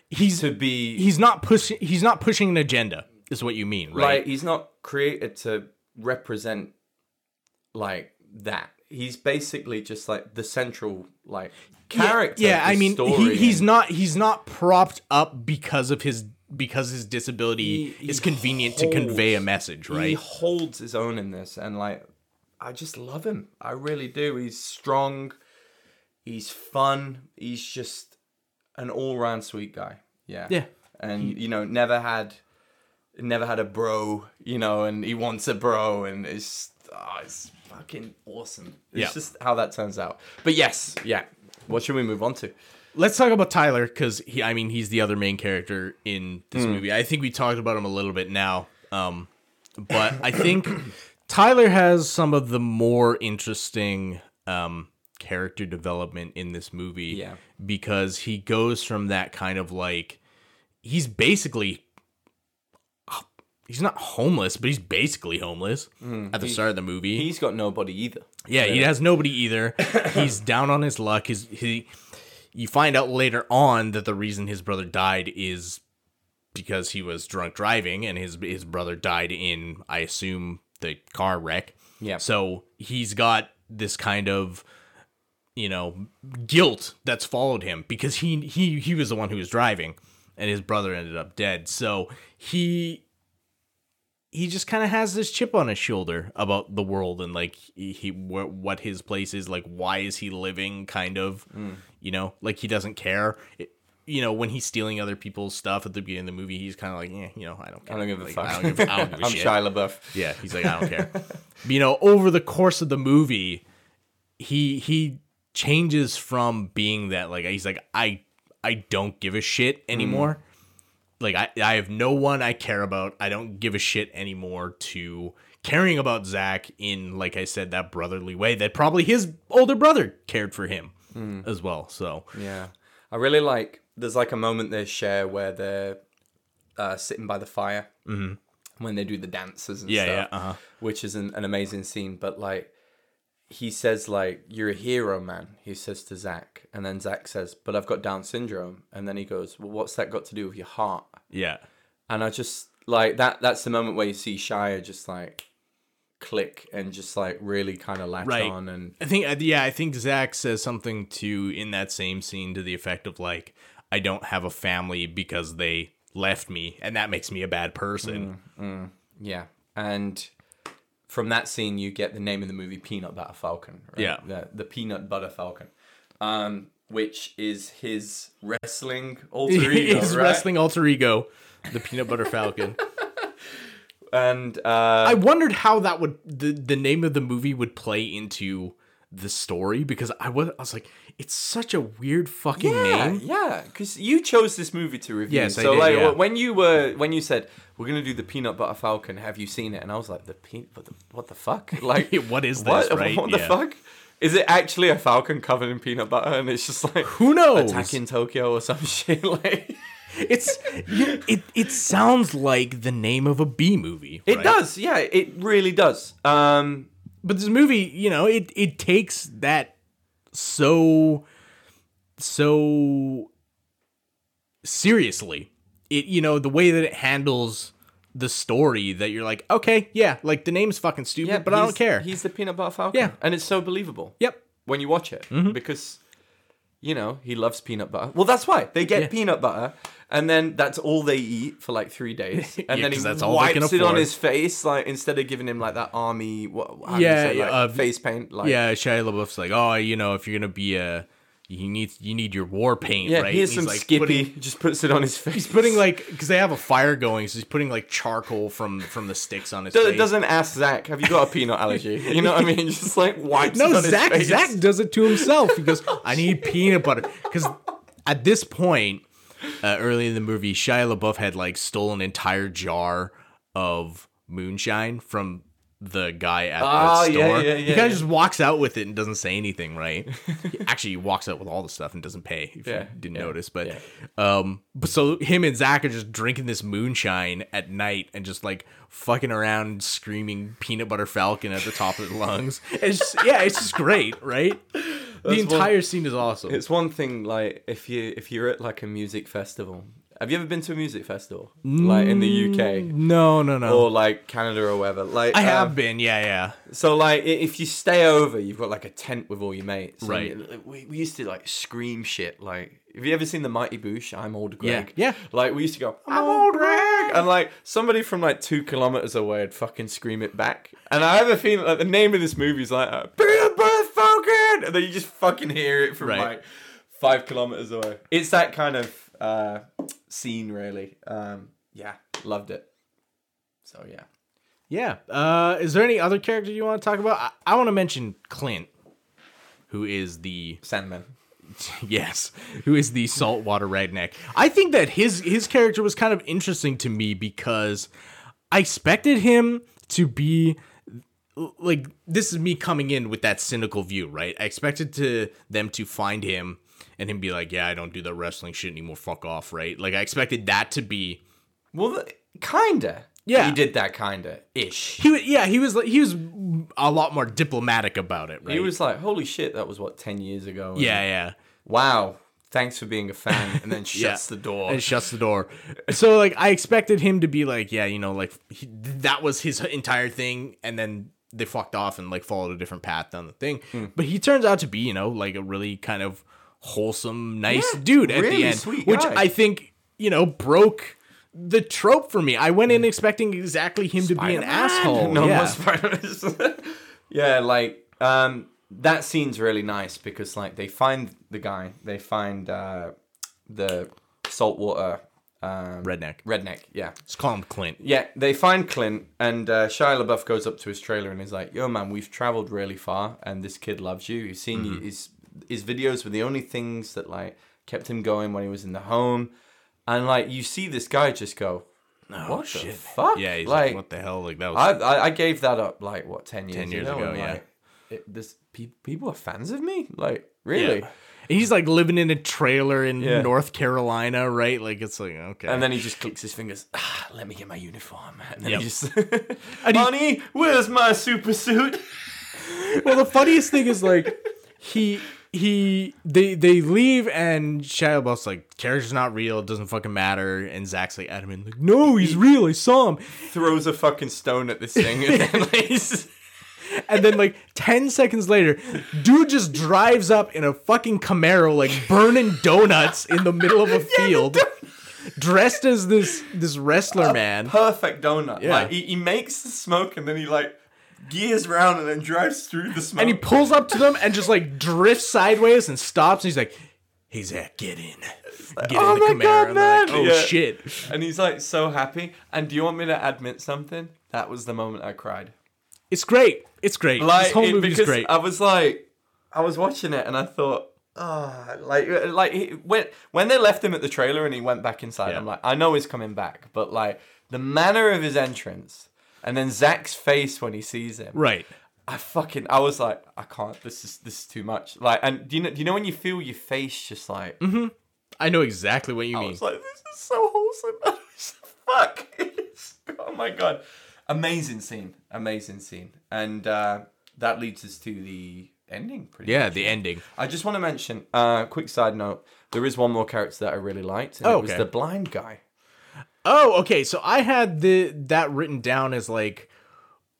He's to be he's not pushing he's not pushing an agenda. Is what you mean, right? like he's not created to represent like that. He's basically just like the central like character. Yeah, of I mean, he, he's not he's not propped up because of his because his disability He- is he convenient to convey a message right He holds his own in this, and like I just love him. I really do. He's strong. He's fun. He's just an all-round sweet guy. Yeah. Yeah. And you know, never had, never had a bro. You know, and he wants a bro, and it's oh, it's fucking awesome. It's Yeah. just how that turns out. But yes, yeah. What should we move on to? Let's talk about Tyler because he, I mean, he's the other main character in this Hmm. movie. I think we talked about him a little bit now, um, but I think Tyler has some of the more interesting um, character development in this movie. Yeah. because he goes from that kind of like he's basically he's not homeless, but he's basically homeless mm-hmm. at the start of the movie. He's got nobody either. Yeah, he has nobody either. He's down on his luck. His he you find out later on that the reason his brother died is because he was drunk driving and his his brother died in I assume the car wreck. Yeah. So he's got this kind of you know guilt that's followed him because he he he was the one who was driving and his brother ended up dead. So he he just kind of has this chip on his shoulder about the world and like he, wh- what his place is like why is he living kind of you know like he doesn't care it, you know when he's stealing other people's stuff at the beginning of the movie he's kind of like yeah you know i don't care I don't give a Like, fuck. I don't give, I don't give a I'm shit Shia LaBeouf. yeah he's like i don't care you know over the course of the movie he he changes from being that like he's like i i don't give a shit anymore like I, I have no one I care about. I don't give a shit anymore to caring about Zach in like I said that brotherly way that probably his older brother cared for him as well. So Yeah, I really like. There's like a moment they share where they're uh, sitting by the fire when they do the dances and Yeah, stuff, yeah, uh-huh. which is an, an amazing scene. But like, he says like, "You're a hero, man." He says to Zach, and then Zach says, "But I've got Down syndrome," and then he goes, "Well, what's that got to do with your heart?" yeah, And I just like that. That's the moment where you see Shia just like click and just like really kind of latch Right. on and I think uh, yeah I think Zach says something to in that same scene to the effect of like I don't have a family because they left me and that makes me a bad person. Yeah, and from that scene, you get the name of the movie Peanut Butter Falcon. Right? Yeah. the, the Peanut Butter Falcon, um, which is his wrestling alter ego, His right? wrestling alter ego, the Peanut Butter Falcon. and uh, I wondered how that would the the name of the movie would play into the story because I was I was like, it's such a weird fucking yeah, name. yeah, because you chose this movie to review. Yes, so did, like yeah. when you were when you said we're gonna do the Peanut Butter Falcon, have you seen it? And I was like, the peanut, what the, what the fuck? Like, What is what? right? What the Yeah. fuck? Is it actually a falcon covered in peanut butter and it's just like Who knows? attacking Tokyo or some shit? Like It's it it sounds like the name of a B movie. it does, yeah, it really does. Um, But this movie, you know, it it takes that so so seriously. It you know, the way that it handles the story that you're like, okay, yeah, like the name's fucking stupid, yeah, but I don't care. He's the peanut butter falcon, Yeah. and it's so believable. Yep. when you watch it mm-hmm. because you know he loves peanut butter. Well, that's why they get Yeah. peanut butter, and then that's all they eat for like three days, and Yeah, then he that's all wipes it on his face, like instead of giving him like that army, what? How do you Yeah, say, like, uh, face paint. Like, yeah, Shia LaBeouf's like, oh, you know, if you're gonna be a, you need you need your war paint, yeah. right? Here's And some like, Skippy. putting- just puts it on his face. He's putting like because they have a fire going, so he's putting like charcoal from from the sticks on his Do- face. doesn't ask Zach, have you got a peanut allergy? You know what I mean? Just like wipes No, Zach. Zach does it to himself. He goes, "I need peanut butter." Because at this point, uh, early in the movie, Shia LaBeouf had like stole an entire jar of moonshine from the guy at Oh, the yeah, store. yeah, he yeah, kind yeah. of just walks out with it and doesn't say anything, right? Actually, he walks out with all the stuff and doesn't pay. If Yeah, you didn't yeah, notice, but yeah. um, but so him and Zach are just drinking this moonshine at night and just like fucking around, screaming "Peanut Butter Falcon" at the top of their lungs. It's just, yeah, it's just great, right? the That's entire scene is awesome. It's one thing like if you if you're at like a music festival. Have you ever been to a music festival like in the UK no, no, no. or like Canada or whatever? Like I have um, been, yeah, yeah. So like i- if you stay over, you've got like a tent with all your mates. and Right. you- We, we used to like scream shit. Like, have you ever seen the Mighty Boosh? I'm old Greg. yeah. Like we used to go, I'm old Greg, and like somebody from like two kilometers away would fucking scream it back. And I have a feeling like the name of this movie is like uh, Peanut Butter Falcon, and then you just fucking hear it from Right. like five kilometers away. It's that kind of uh, scene, really. Um, yeah, loved it. So yeah. Yeah. Uh, is there any other character you want to talk about? I, I want to mention Clint, who is the Sandman. yes, who is the saltwater redneck. I think that his his character was kind of interesting to me because I expected him to be like this is me coming in with that cynical view, right? I expected to them to find him and him be like, "Yeah, I don't do the wrestling shit anymore. Fuck off," right? Like I expected that to be Well, kinda. Yeah. he did that kinda ish. he. wa- Yeah, he was like he was a lot more diplomatic about it, right? He was like, "Holy shit, that was what ten years ago." And, yeah, yeah. Wow. Thanks for being a fan, and then shuts Yeah. the door. and shuts the door. So like I expected him to be like, yeah, you know, like he, that was his entire thing, and then they fucked off and like followed a different path down the thing. Hmm. But he turns out to be, you know, like a really kind of wholesome, nice Yeah, dude at really the end, which guy. I think you know broke the trope for me. I went in expecting exactly him to be an asshole. No yeah. Spider-Man. yeah, like um, that scene's really nice because like they find the guy, they find uh, the saltwater um, redneck. redneck. Yeah, Let's call him Clint. Yeah, they find Clint, and uh, Shia LaBeouf goes up to his trailer and he's like, "Yo, man, we've traveled really far, and this kid loves you. He's seen you. His his videos were the only things that like kept him going when he was in the home, and like you see this guy just go, what the fuck? Yeah, he's like, like, what the hell? Like that was I, I I gave that up like what ten years 10 years ago, ago, and, yeah. like, it, this pe- people are fans of me, like really. Yeah. He's like living in a trailer in Yeah. North Carolina, right? Like it's like okay. And then he just clicks his fingers. Ah, let me get my uniform. And then Yep. he just, honey, where's my super suit? well, the funniest thing is like he he they they leave and Shia LaBeouf's like character's not real, it doesn't fucking matter, and Zach's like adamant like no, he's real, I saw him, throws a fucking stone at this thing and then like, and then like ten seconds later, dude just drives up in a fucking Camaro like burning donuts in the middle of a field. Dressed as this this wrestler man, perfect donut. Yeah. Like he, he makes the smoke and then he like gears around and then drives through the smoke. and he pulls up to them and just like drifts sideways and stops. And he's like, "Hey Zach, get in, get "Oh in the my Camaro." God, and they're like, man. oh Yeah. shit! and he's like so happy. And do you want me to admit something? That was the moment I cried. It's great. It's great. Like this whole it- movie is because great. I was like, I was watching it and I thought. Ah, like, like he, when when they left him at the trailer and he went back inside, Yeah. I'm like, I know he's coming back, but like the manner of his entrance, and then Zach's face when he sees him, right. I fucking I was like I can't this is this is too much like and do you know do you know when you feel your face just like Mm-hmm. I know exactly what you I mean. was like this is so wholesome fuck It's- oh my god amazing scene amazing scene and uh, that leads us to the ending pretty yeah, much. the ending. I just want to mention uh quick side note there is one more character that I really liked and Oh, it was the blind guy Oh, okay. So I had the that written down as like,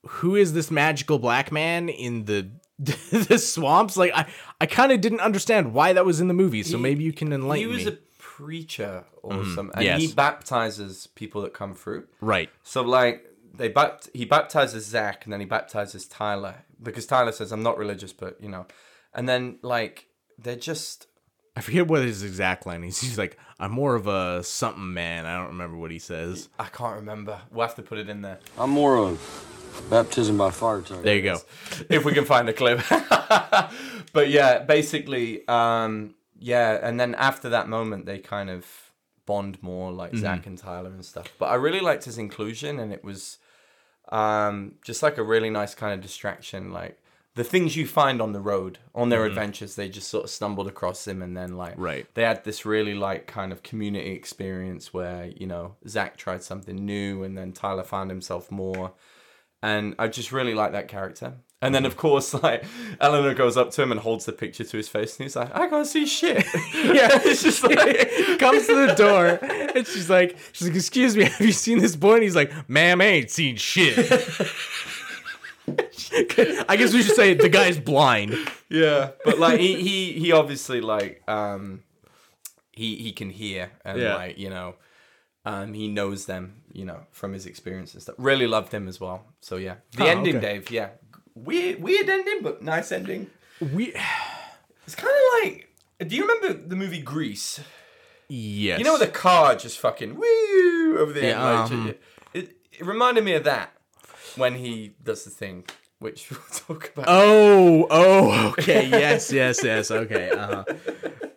who is this magical black man in the the swamps? Like I I kind of didn't understand why that was in the movie. So maybe you can enlighten me. he was me. a preacher or mm-hmm, something and yes. he baptizes people that come through right. So like they bapt- he baptizes Zach and then he baptizes Tyler because Tyler says I'm not religious, but you know, and then like they're just I forget what his exact line is. He's like, I'm more of a something man. I don't remember what he says. I can't remember. We'll have to put it in there I'm more of baptism by fire type. There you go. if we can find the clip. but yeah, basically, um, yeah, and then after that moment, they kind of bond more, like Zach and Tyler and stuff. But I really liked his inclusion, and it was Um, just like a really nice kind of distraction, like the things you find on the road on their mm-hmm. adventures. They just sort of stumbled across them, and then like Right. they had this really like kind of community experience where you know Zach tried something new, and then Tyler found himself more, and I just really like that character. And then mm-hmm. of course like Eleanor goes up to him and holds the picture to his face, and he's like, "I can't see shit." Yeah, it's just like comes to the door and she's like, she's like, excuse me, have you seen this boy? And he's like, ma'am, I ain't seen shit. I guess we should say the guy's blind. yeah, but like he he he obviously like um he he can hear and Yeah. like you know um he knows them you know from his experience and stuff. Really loved him as well. So yeah, the Oh, ending, okay. Dave. Yeah, weird weird ending, but nice ending. We It's kind of like. Do you remember the movie Grease? yes, You know the car just fucking woo over the end. Yeah, like, um, it, it reminded me of that when he does the thing, which we'll talk about. Oh, oh, okay. Yes, yes, yes. Okay. Uh-huh.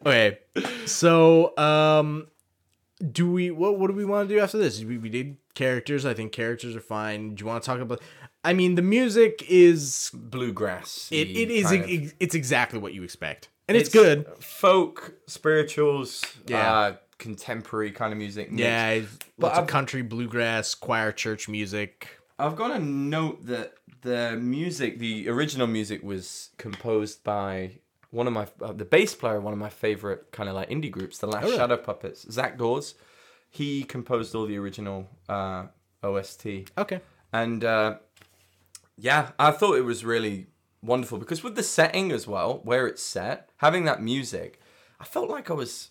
Okay. So, um, do we what what do we want to do after this? We, we did characters. I think characters are fine. Do you want to talk about? I mean, the music is Bluegrass. it, it is it's exactly what you expect, and it's, It's good. folk, spirituals, Yeah. uh, contemporary kind of music. mixed. Yeah, But lots of I've- country, bluegrass, choir, church music. I've got to note that the music, the original music, was composed by one of my uh, the bass player, one of my favorite kind of like indie groups, the Last really? Shadow Puppets, Zach Dawes. He composed all the original uh, OST, Okay. and uh, yeah, I thought it was really wonderful because with the setting as well, where it's set, having that music, I felt like I was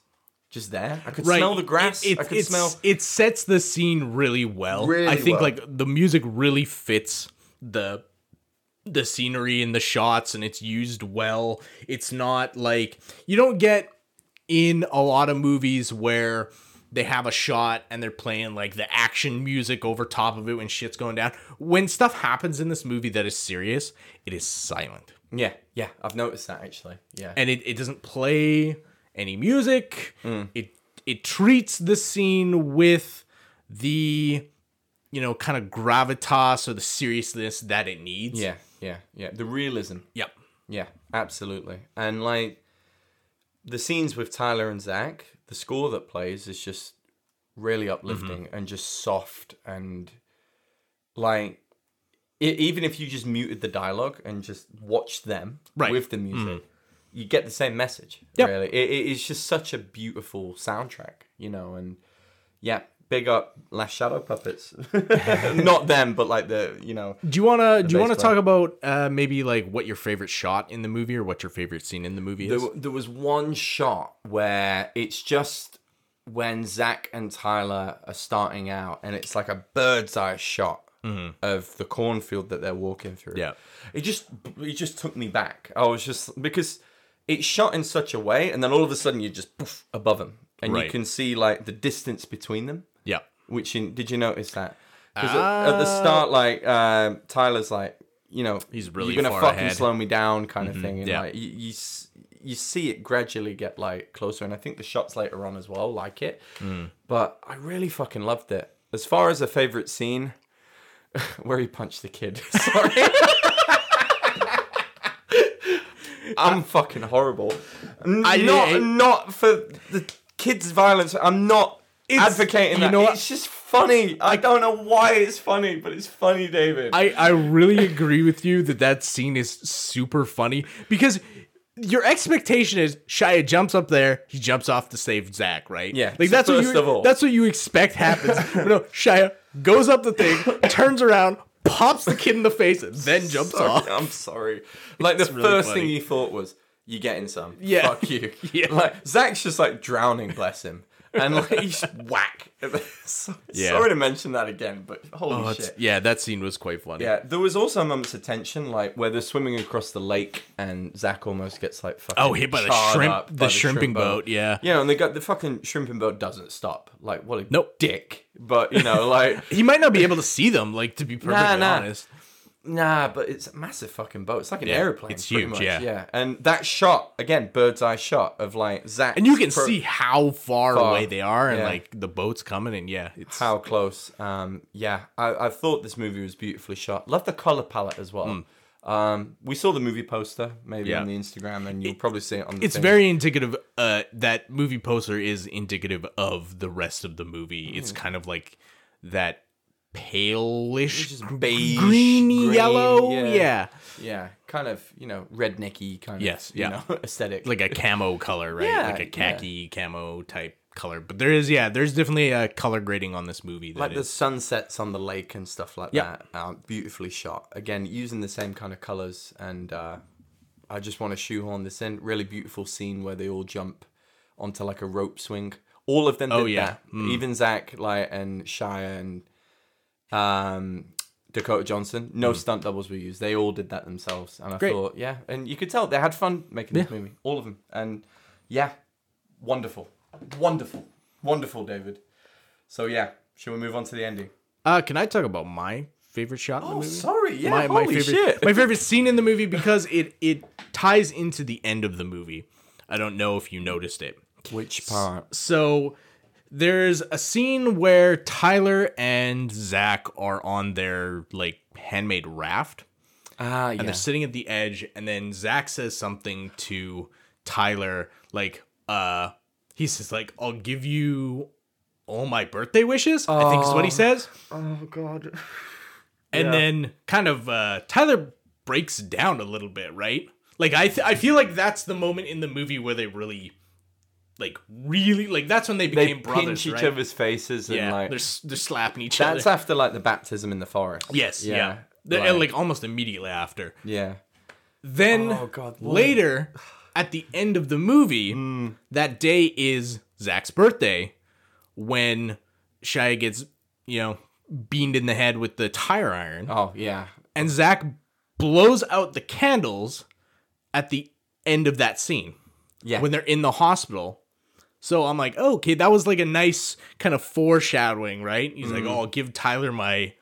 just there. I could smell the grass. It, I could smell. it sets the scene really well. Really I think well. like the music really fits the the scenery and the shots and it's used well. It's not like you don't get in a lot of movies where they have a shot and they're playing like the action music over top of it when shit's going down. When stuff happens in this movie that is serious, it is silent. Yeah, yeah, I've noticed that actually. Yeah. and it, it doesn't play any music. Mm. It it treats the scene with the you know kind of gravitas or the seriousness that it needs. Yeah, yeah, yeah. The realism. Yep. Yeah, absolutely. And like the scenes with Tyler and Zach, the score that plays is just really uplifting Mm-hmm. and just soft and like e even if you just muted the dialogue and just watched them Right. Mm. with the music, you get the same message. Yep. Really, it, it- it's just such a beautiful soundtrack, you know. And yeah, big up Last Shadow Puppets. Not them, but like the you know. Do you wanna do you wanna bass talk about uh, maybe like what your favorite shot in the movie or what your favorite scene in the movie is? There, there was one shot where it's just when Zach and Tyler are starting out, and it's like a bird's eye shot of the cornfield that they're walking through. Yeah. it just it just took me back. I was just because it's shot in such a way, and then all of a sudden you're just poof, above them, and you can see like the distance between them. Yeah. Which in, did you notice that? Because at, at the start, like um, Tyler's like, you know, He's really you're gonna fucking ahead. slow me down, kind of thing, and yeah. like you, you you see it gradually get like closer, and I think the shots later on as well like it. Mm. But I really fucking loved it. As far as a favorite scene, where he punched the kid. Sorry. I'm fucking horrible. I not I- not for the kids' violence. I'm not It's- advocating you that. know what? it's just funny. I don't know why it's funny, but it's funny, David. I, I really agree with you that that scene is super funny because your expectation is Shia jumps up there, he jumps off to save Zach, right? Yeah, like that's what you of all. that's what you expect happens. but no, Shia goes up the thing, turns around, pops the kid in the face, and then jumps Sorry, off. I'm sorry. Like the really first funny. thing you thought was, "You getting some? Yeah. fuck you." Yeah. Like Zach's just like drowning, bless him, and like he's whack. Yeah. Sorry to mention that again, but holy Oh, shit. yeah, that scene was quite funny. Yeah, there was also moments of tension, like where they're swimming across the lake and Zach almost gets like fucking Oh, hit by the shrimp- the by shrimping boat, yeah. Yeah, and they got the fucking shrimping boat doesn't stop. Like what a Nope. dick. But you know, like He might not be able to see them, like to be perfectly nah. honest. Nah, but it's a massive fucking boat. It's like an Yeah, airplane. it's pretty huge, much, yeah. yeah. And that shot again, bird's eye shot of like Zach, and you can see how far, Far. away they are, and Yeah. like the boat's coming, and yeah, it's how close. Um, yeah, I, I thought this movie was beautifully shot. Love the color palette as well. Um, we saw the movie poster maybe Hmm. Yeah. on the Instagram, and you'll probably see it on. The it's thing. very indicative uh that movie poster is indicative of the rest of the movie it's Hmm. kind of like that palish just beige, greeny green, yellow yeah. yeah. yeah, kind of you know rednecky kind Yes, of you yeah. know aesthetic. like a camo color right Yeah, like a khaki camo type color but there is yeah there's definitely a color grading on this movie that like the is- sunsets on the lake and stuff like Yeah. that. Um, beautifully shot. Again, using the same kind of colors, and uh, I just want to shoehorn this in. Really beautiful scene where they all jump onto like a rope swing. All of them. Oh, yeah. that. even Zach, like, and Shia and um, Dakota Johnson. No stunt doubles were used. They all did that themselves, and I Mm. Great. thought, yeah, and you could tell they had fun making this movie. All of them, and yeah, wonderful, wonderful, wonderful, David. So yeah, should we move on to the ending? uh can i talk about my favorite shot in the Oh, movie sorry. Yeah, my, my holy favorite shit. my favorite scene in the movie because it it ties into the end of the movie i don't know if you noticed it Which part? So there's a scene where Tyler and Zach are on their like handmade raft Ah, and yeah. they're sitting at the edge and then Zach says something to Tyler like uh he says like I'll give you all my birthday wishes I think is what he says Oh god. and Yeah. then kind of uh Tyler breaks down a little bit right like I th- I feel like that's the moment in the movie where they really like really like that's when they They became brothers pinch each right? other's faces and Yeah, like they're they're slapping each that's other. That's after like the baptism in the forest. yes, yeah, Yeah. Like- and, like almost immediately after. Yeah. Then Oh, God, later, at the end of the movie, Hmm. that day is Zach's birthday when Shia gets you know beamed in the head with the tire iron, Oh yeah. and Zach blows out the candles at the end of that scene. Yeah. when they're in the hospital. So I'm like, oh, okay, that was like a nice kind of foreshadowing, right? He's like, Mm. oh, I'll give Tyler my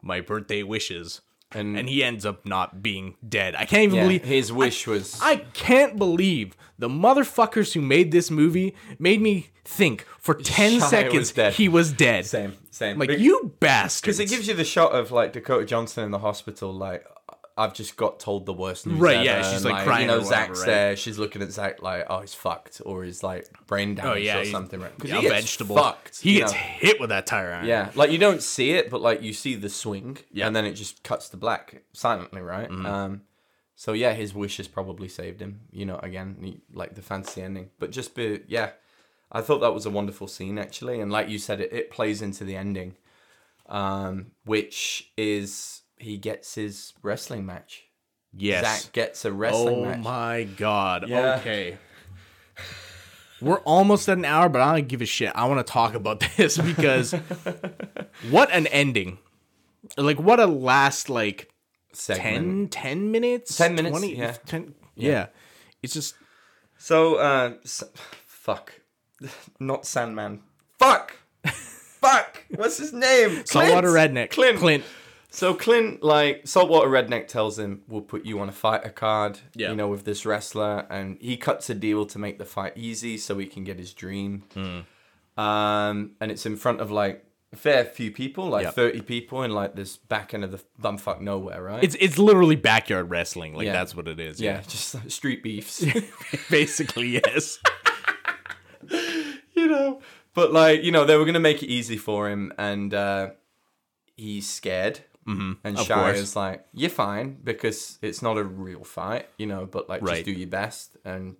my birthday wishes, and and he ends up not being dead. I can't even yeah, believe his wish was I can't believe the motherfuckers who made this movie made me think for ten Shia was seconds dead. he was dead. same same. Like Be- you bastards. because it gives you the shot of like Dakota Johnson in the hospital, like I've just got told the worst news. Right, yeah, she's, and, like, crying You know, or whatever, Zach's right? there. She's looking at Zach like, oh, he's fucked, or he's like brain damage oh yeah, or something. Right? 'Cause yeah, he gets vegetable. Fucked. he gets know? hit with that tire iron. Yeah, like you don't see it, but like you see the swing, Yeah. and then it just cuts to black silently, right? Mm-hmm. Um, so yeah, his wishes probably saved him. You know, again, he, like the fantasy ending, but just be yeah, I thought that was a wonderful scene actually, and like you said, it, it plays into the ending, um, which is he gets his wrestling match. Yes. Zach gets a wrestling Oh match. my god. Yeah. Okay. We're almost at an hour, but I don't give a shit. I want to talk about this because what an ending. Like what a last like Segment. 10, 10 minutes? 10 minutes, yeah. 10 yeah. It's just So, uh, s- fuck, not Sandman. Fuck, fuck. What's his name? saltwater Clint. redneck. Clint. Clint. So Clint, like Saltwater Redneck, tells him, "We'll put you on a fighter card, Yeah. you know, with this wrestler," and he cuts a deal to make the fight easy so he can get his dream. Hmm. Um, and it's in front of like a fair few people, like Yep. thirty people, in like this back end of the bumfuck nowhere, right? It's it's literally backyard wrestling. Like Yeah. that's what it is. yeah, just like, street beefs. Basically, yes. you know. But like, you know, they were gonna make it easy for him, and uh, he's scared. Mm-hmm. And Of Shia course. is like, "You're fine because it's not a real fight, you know. But like, Right. just do your best." And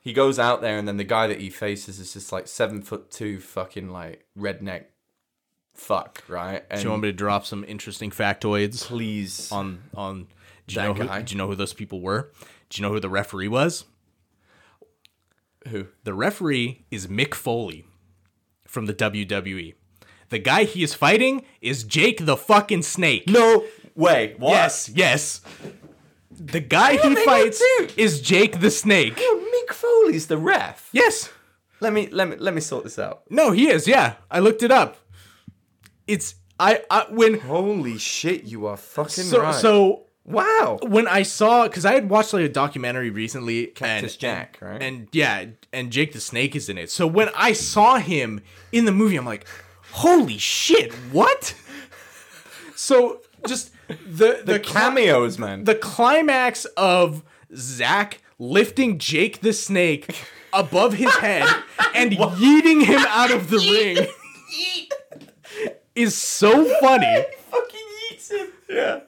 he goes out there, and then the guy that he faces is just like seven foot two, fucking like redneck, fuck, right? And Do you want me to drop some interesting factoids please, on on do you That know who, guy? do you know who those people were? Do you know who the referee was? who? The referee is Mick Foley from the WWE. The guy he is fighting is Jake the fucking Snake. No way. What? Yes, yes. The guy he fights is Jake the Snake. Yo, Mick Foley's the ref. Yes. Let me let me let me sort this out. No, he is. Yeah, I looked it up. It's I, I when Holy shit, you are fucking so right. so wow. when I saw because I had watched like a documentary recently, Cactus and, Jack, right? And yeah, and Jake the Snake is in it. So when I saw him in the movie, I'm like, holy shit, what? So just the the, the cli- cameos, man. the climax of Zach lifting Jake the Snake above his head and yeeting him out of the ring is so funny. he fucking eats him. Yeah.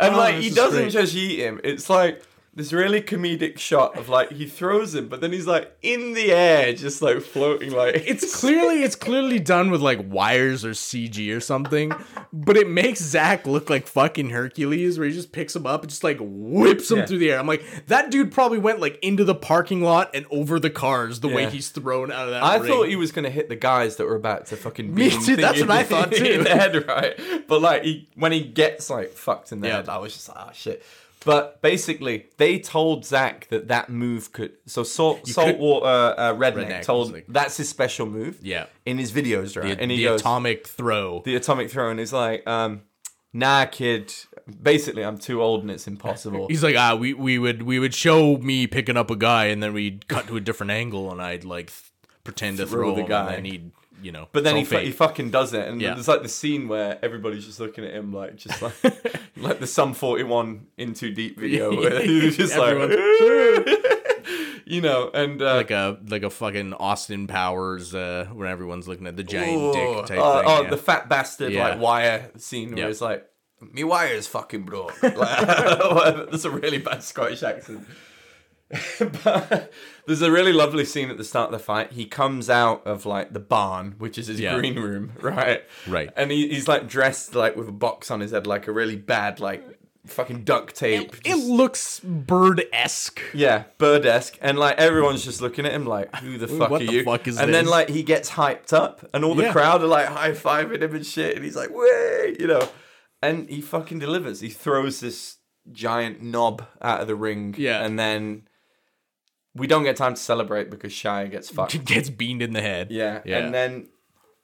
And like oh, this he is doesn't great. just eat him. It's like this really comedic shot of like he throws him, but then he's like in the air, just like floating like It's clearly it's clearly done with like wires or CG or something, but it makes Zach look like fucking Hercules, where he just picks him up and just like whips him Yeah. through the air. I'm like, that dude probably went like into the parking lot and over the cars the way he's thrown out of that. I ring. thought he was gonna hit the guys that were about to fucking Me too, that's what I thought, too. in the head, right? But like he when he gets like fucked in the Yeah. head, I was just like, oh shit. But basically, they told Zach that that move could. So salt, saltwater uh, redneck, Redneck was told like- that's his special move. Yeah. in his videos, right? the, and he the goes, atomic throw. the atomic throw, and he's like, um, "Nah, kid. Basically, I'm too old and it's impossible." He's like, ah, we, we would we would show me picking up a guy, and then we'd cut to a different angle, and I'd like th- pretend to Throw throw the him, guy. and then he'd you know. But then he, fu- he fucking does it, and Yeah. there's like the scene where everybody's just looking at him like, just like, like the Sum 41 in too deep video, where he's just like, you know, and uh, like a like a fucking Austin Powers uh when everyone's looking at the giant oh, dick type oh, thing. oh, yeah. the fat bastard Yeah. like wire scene where it's like, me wire's fucking broke. Like, that's a really bad Scottish accent. but there's a really lovely scene at the start of the fight. He comes out of like the barn, which is his Yeah. green room, right? Right. And he, he's like dressed like with a box on his head, like a really bad like fucking duct tape. it just- looks bird esque. yeah, bird-esque, and like everyone's just looking at him like, "Who the fuck what are the you?" fuck is and then like he gets hyped up, and all the Yeah. crowd are like high fiving him and shit, and he's like, "Way!" You know, and he fucking delivers. He throws this giant knob out of the ring, Yeah. and then we don't get time to celebrate because Shia gets fucked. Gets beamed in the head. yeah, Yeah. and then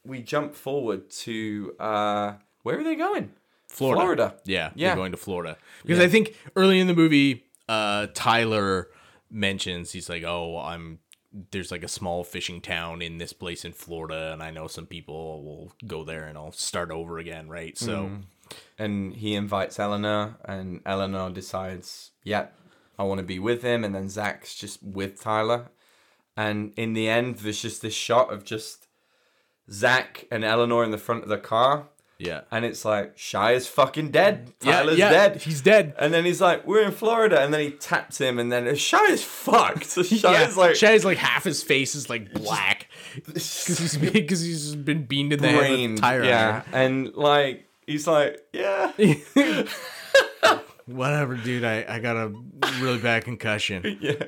we jump forward to uh where are they going? Florida. Florida. Yeah, Yeah. they're going to Florida because Yeah. I think early in the movie, uh, Tyler mentions he's like, "Oh, I'm." There's like a small fishing town in this place in Florida, and I know some people will go there, and I'll start over again, right? So, Mm. and he invites Eleanor, and Eleanor decides, yeah, I want to be with him, and then Zach's just with Tyler, and in the end, there's just this shot of just Zach and Eleanor in the front of the car, yeah, and it's like Shia is fucking dead, yeah, Tyler's yeah, dead. He's dead. And then he's like, "We're in Florida," and then he taps him, and then uh, Shia's fucked. So Shia's yeah, like, Shay's like half his face is like black. Because he's he's been beamed in the head brain, with tire yeah, and like he's like, "Yeah." Whatever, dude. I, I got a really bad concussion. Yeah.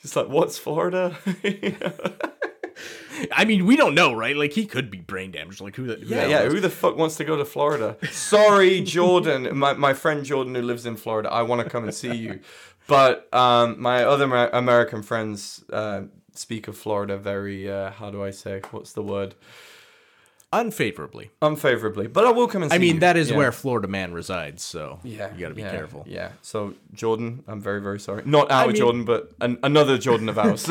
Just like, what's Florida? I mean, we don't know, right? Like he could be brain damaged. Like who? The, who yeah, yeah. knows? Who the fuck wants to go to Florida? Sorry, Jordan. My, my friend Jordan, who lives in Florida, I want to come and see you. But um, my other American friends uh, speak of Florida very, uh, how do I say? What's the word? Unfavorably. Unfavorably. But I will come and see I mean, you. that is Yeah. where Florida man resides. So Yeah, you got to be yeah, careful. Yeah. So Jordan, I'm very, very sorry. Not our mean- Jordan, but an- another Jordan of ours.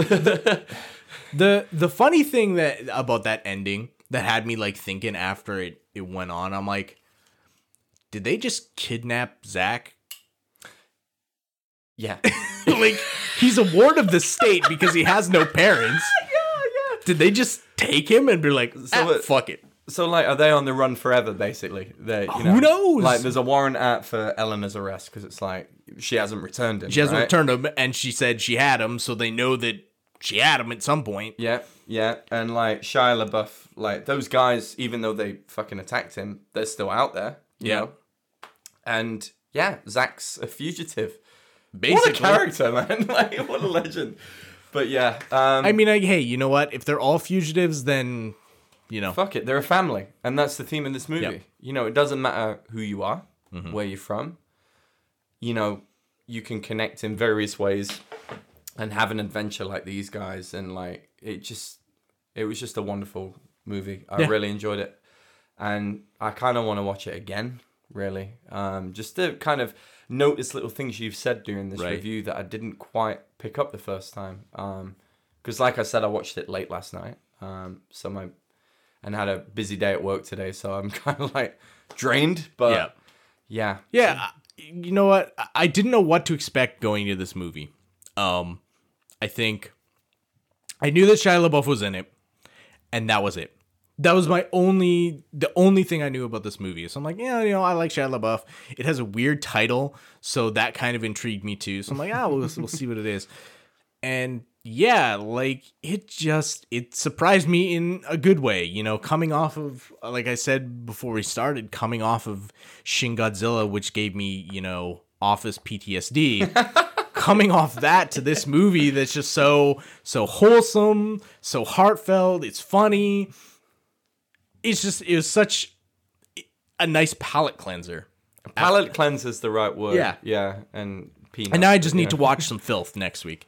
The the funny thing that about that ending that had me like thinking after it it went on, I'm like, did they just kidnap Zach? yeah. like he's a ward of the state because he has no parents. yeah, yeah. Did they just take him and be like, So ah, it- fuck it? So like, are they on the run forever? Basically, they. You know, Who knows? Like, there's a warrant out for Eleanor's arrest because it's like she hasn't returned him. She hasn't right? returned him, and she said she had him, so they know that she had him at some point. Yeah, yeah, and like Shia LaBeouf, like those guys, even though they fucking attacked him, they're still out there. You Yeah. know? And yeah, Zach's a fugitive. Basically, What a character, man! like, what a legend. But yeah, um, I mean, like, hey, you know what? If they're all fugitives, then you know, fuck it, they're a family, and that's the theme of this movie. Yep. You know, it doesn't matter who you are, Mm-hmm. where you're from. You know, you can connect in various ways, and have an adventure like these guys, and like it just, it was just a wonderful movie. I Yeah. really enjoyed it, and I kind of want to watch it again. Really, um, just to kind of notice little things you've said during this Right. review that I didn't quite pick up the first time. Because, like I said, I watched it late last night. Um, so my and had a busy day at work today, so I'm kind of like drained. But yeah. yeah, Yeah, I- you know what? I- didn't know what to expect going into this movie. Um, I think I knew that Shia LaBeouf was in it, and that was it. That was my only, the only thing I knew about this movie. So I'm like, yeah, you know, I like Shia LaBeouf. It has a weird title, so that kind of intrigued me too. So I'm like, ah, we'll, we'll see what it is. And yeah, like it just it surprised me in a good way. You know, coming off of like I said before we started, coming off of Shin Godzilla, which gave me you know office PTSD. coming off that to this movie that's just so so wholesome, so heartfelt. It's funny. It's just it was such a nice palate cleanser. palate cleanser is the right word. Yeah. yeah, and peanuts. And now I just yeah. need to watch some filth next week.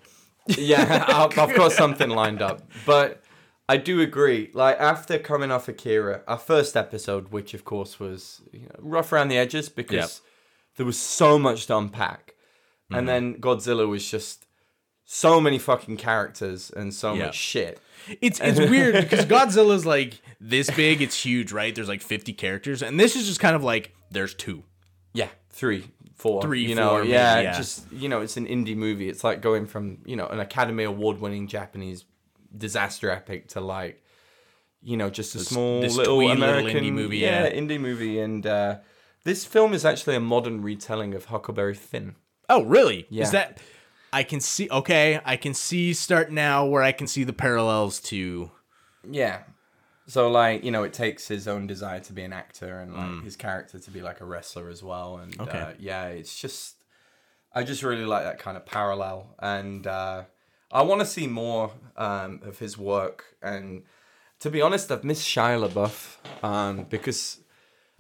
yeah, I've, I've got something lined up. But I do agree. Like after coming off Akira, our first episode, which of course was you know, rough around the edges because Yep. there was so much to unpack, Mm-hmm. and then Godzilla was just so many fucking characters and so Yeah. much shit. It's it's weird because Godzilla's like this big, it's huge, right? There's like 50 characters, and this is just kind of like there's two. Yeah, three, four, Three, You know, four, yeah, yeah. just you know, it's an indie movie. It's like going from you know an Academy Award winning Japanese disaster epic to like, you know, just a small this little tween little American indie movie, Yeah, yeah. indie movie, and uh, this film is actually a modern retelling of Huckleberry Finn. Oh, really? Yeah. Is that I can see okay, I can see start now where I can see the parallels to Yeah. So like you know, it takes his own desire to be an actor and like his character to be like a wrestler as well. And Okay. uh, yeah, it's just I just really like that kind of parallel, and uh, I want to see more um, of his work. And to be honest, I've missed Shia LaBeouf um, because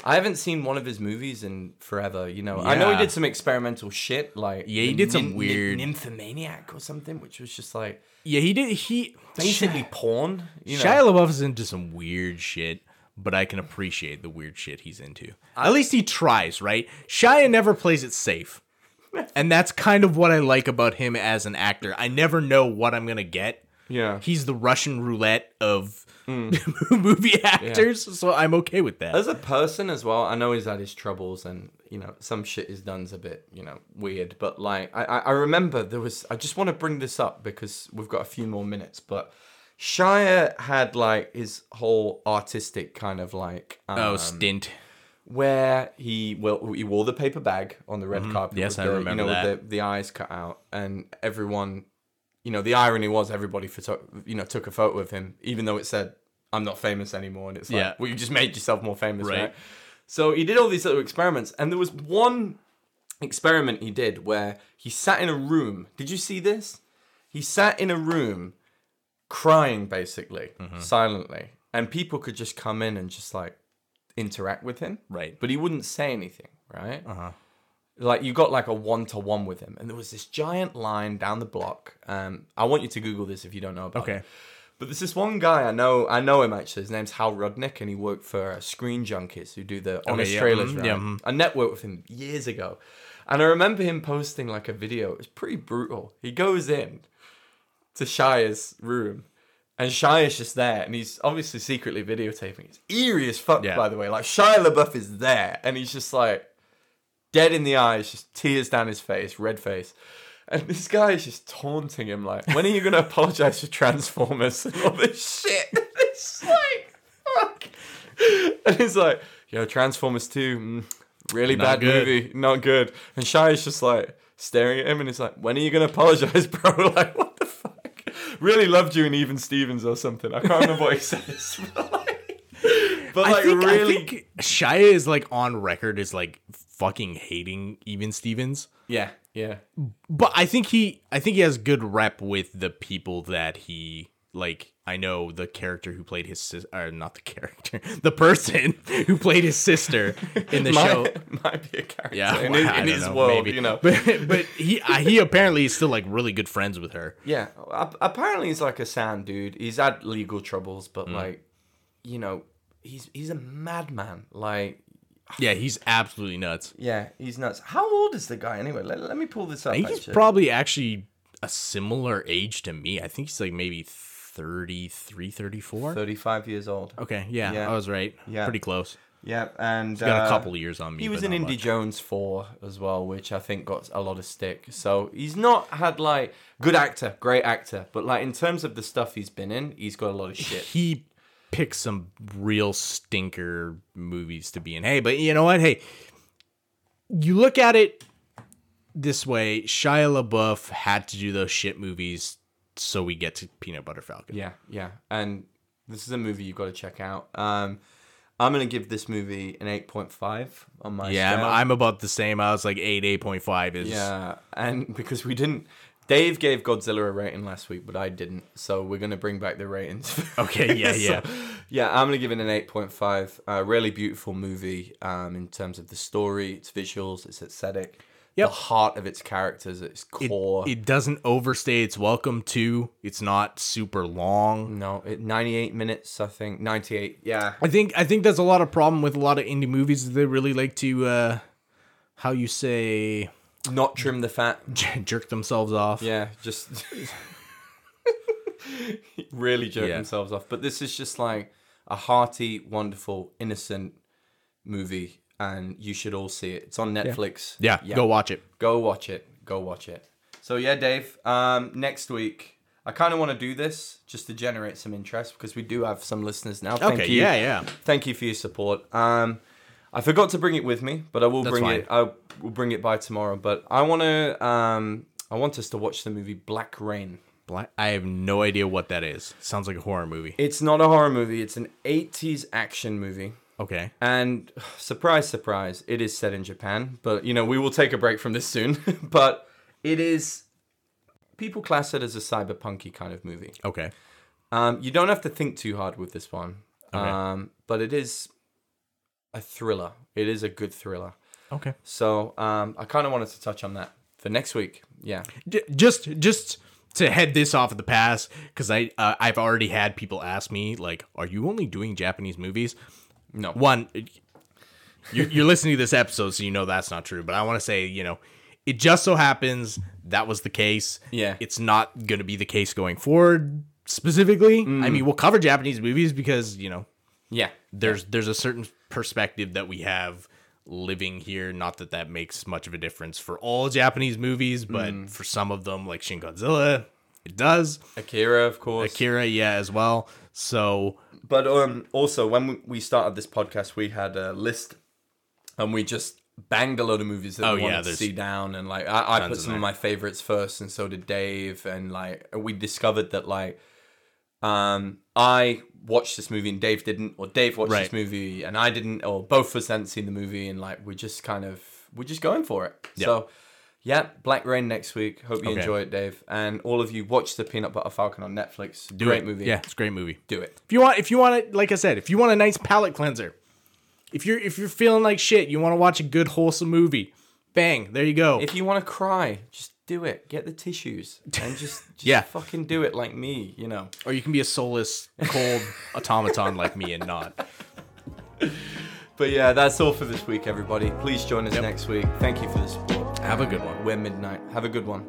I haven't seen one of his movies in forever. You know, I know he Yeah. did some experimental shit, like Yeah, he the did some weird- Nymphomaniac or something, which was just like Yeah, he did he basically porn. You know, Shia LaBeouf is into some weird shit, but I can appreciate the weird shit he's into. At least he tries, right? Shia never plays it safe. And that's kind of what I like about him as an actor. I never know what I'm going to get. Yeah. He's the Russian roulette of movie actors, so I'm okay with that. As a person as well, I know he's had his troubles and, you know, some shit he's done's a bit, you know, weird. But, like, I, I remember there was, I just want to bring this up because we've got a few more minutes. But Shia had, like, his whole artistic kind of, like, um, oh, stint. where he well he wore the paper bag on the red carpet. Mm-hmm. Yes, with I the, remember you know, that. With the, the eyes cut out, and everyone, you know, the irony was everybody photo, you know, took a photo of him, even though it said "I'm not famous anymore," and it's like, Yeah. well, you just made yourself more famous, right? Right. So he did all these little experiments, and there was one experiment he did where he sat in a room. Did you see this? He sat in a room crying basically, Mm-hmm. silently, and people could just come in and just like interact with him. Right. But he wouldn't say anything, right? Uh-huh. Like you got like a one to one with him, and there was this giant line down the block. Um, I want you to Google this if you don't know about Okay. it. But there's this one guy I know. I know him actually. His name's Hal Rudnick, and he worked for uh, Screen Junkies, who do the honest yeah, trailers. right? yeah, mhm. I networked with him years ago, and I remember him posting like a video. It was pretty brutal. He goes in to Shia's room, and Shia's just there, and he's obviously secretly videotaping. It's eerie as fuck, Yeah. by the way. Like Shia LaBeouf is there, and he's just like dead in the eyes, just tears down his face, red face. And this guy is just taunting him like, when are you gonna apologize for Transformers and all this shit? it's like, fuck. And he's like, yo, Transformers 2, mm, really Not bad good. movie, not good. And Shia's just like staring at him and he's like, when are you gonna apologize, bro? Like, what the fuck? Really loved you in Even Stevens or something. I can't remember what he says. But like, I think, really, I think Shia is like on record as like fucking hating even Stevens. yeah, yeah. But I think he I think he has good rep with the people that he like I know the character who played his sister or not the character, the person who played his sister in the show. might, might be a character Yeah, in, well, his- in his know, world, maybe. you know. But but he he apparently is still like really good friends with her. Yeah, apparently he's like a sound dude. He's had legal troubles, Mm. but like, you know, he's he's a madman. Like, Yeah, he's absolutely nuts. yeah, he's nuts. How old is the guy anyway? Let, let me pull this up. I think he's actually. probably actually a similar age to me. I think he's like maybe 33, 34. 35 years old. Okay, yeah, Yeah. I was right. Yeah. Pretty close. Yeah, and he's Got uh, a couple of years on me. He was in Indy much. Jones 4 as well, which I think got a lot of stick. So he's not had like good actor, great actor, but like in terms of the stuff he's been in, he's got a lot of shit. He picked some real stinker movies to be in. Hey, but you know what? Hey, you look at it this way: Shia LaBeouf had to do those shit movies so we get to Peanut Butter Falcon. Yeah, yeah. And this is a movie you've got to check out. Um, I'm going to give this movie an 8.5 on my Yeah, I'm. I'm about the same. I was like eight, eight point five is Yeah, and because we didn't, Dave gave Godzilla a rating last week, but I didn't. So we're gonna bring back the ratings. Okay, yeah, So, yeah. yeah. I'm gonna give it an eight point five. A really beautiful movie, um, in terms of the story, its visuals, its aesthetic, Yep. the heart of its characters, its It, core. it doesn't overstay its welcome too. It's not super long. no, it 98 minutes, I think. 98. Yeah. I think I think that's a lot of problem with a lot of indie movies. They really like to uh how you say Not trim the fat. jerk themselves off. Yeah, just really jerk Yeah. themselves off. But this is just like a hearty, wonderful, innocent movie, and you should all see it. It's on Netflix. Yeah, go watch it. go watch it. Go watch it. So yeah, Dave. Um, next week, I kind of want to do this just to generate some interest because we do have some listeners now. Thank Okay, you. yeah, yeah. Thank you for your support. Um, I forgot to bring it with me, but I will That's bring fine. it. I will bring it by tomorrow. But I want to. Um, I want us to watch the movie Black Rain. Black, I have no idea what that is. Sounds like a horror movie. It's not a horror movie. It's an 80s action movie. Okay. And surprise, surprise, it is set in Japan. But, you know, we will take a break from this soon. but it is. People class it as a cyberpunky kind of movie. Okay. Um, you don't have to think too hard with this one. Okay. Um, but it is a thriller. It is a good thriller. Okay. So um, I kind of wanted to touch on that for next week. Yeah. J- just just to head this off of the pass because I uh, I've already had people ask me like, are you only doing Japanese movies? No. One, you're, you're listening to this episode, so you know that's not true. But I want to say, you know, it just so happens that was the case. Yeah. it's not going to be the case going forward. Specifically, I mean, we'll cover Japanese movies because you know Yeah. there's there's a certain perspective that we have living here. Not that that makes much of a difference for all Japanese movies, but for some of them, like Shin Godzilla, it does. Akira, of course. Akira, yeah, as well. So But um, also, when we- started this podcast, we had a list, and we just banged a load of movies that Oh, we yeah, wanted to see down, and like I, I put some of my favorites first, and so did Dave, and like we discovered that like um I watched this movie and Dave didn't, or Dave watched Right. this movie and I didn't, or both of us hadn't seen the movie, and like we're just kind of we're just going for it. So. Yeah, Black Rain next week. Hope you Okay. enjoy it, Dave. And all of you, watch the Peanut Butter Falcon on Netflix. do Great it. movie. Yeah, it's a great movie. do it. If you want, if you want it, like I said, if you want a nice palate cleanser, if you're if you're feeling like shit, you want to watch a good wholesome movie, bang, there you go. If you want to cry, just do it. Get the tissues and just, just Yeah. fucking do it like me, you know. or you can be a soulless, cold automaton like me and not. But yeah, that's all for this week, everybody. Please join us next week. Thank you for the support. Have a good one. We're midnight. Have a good one.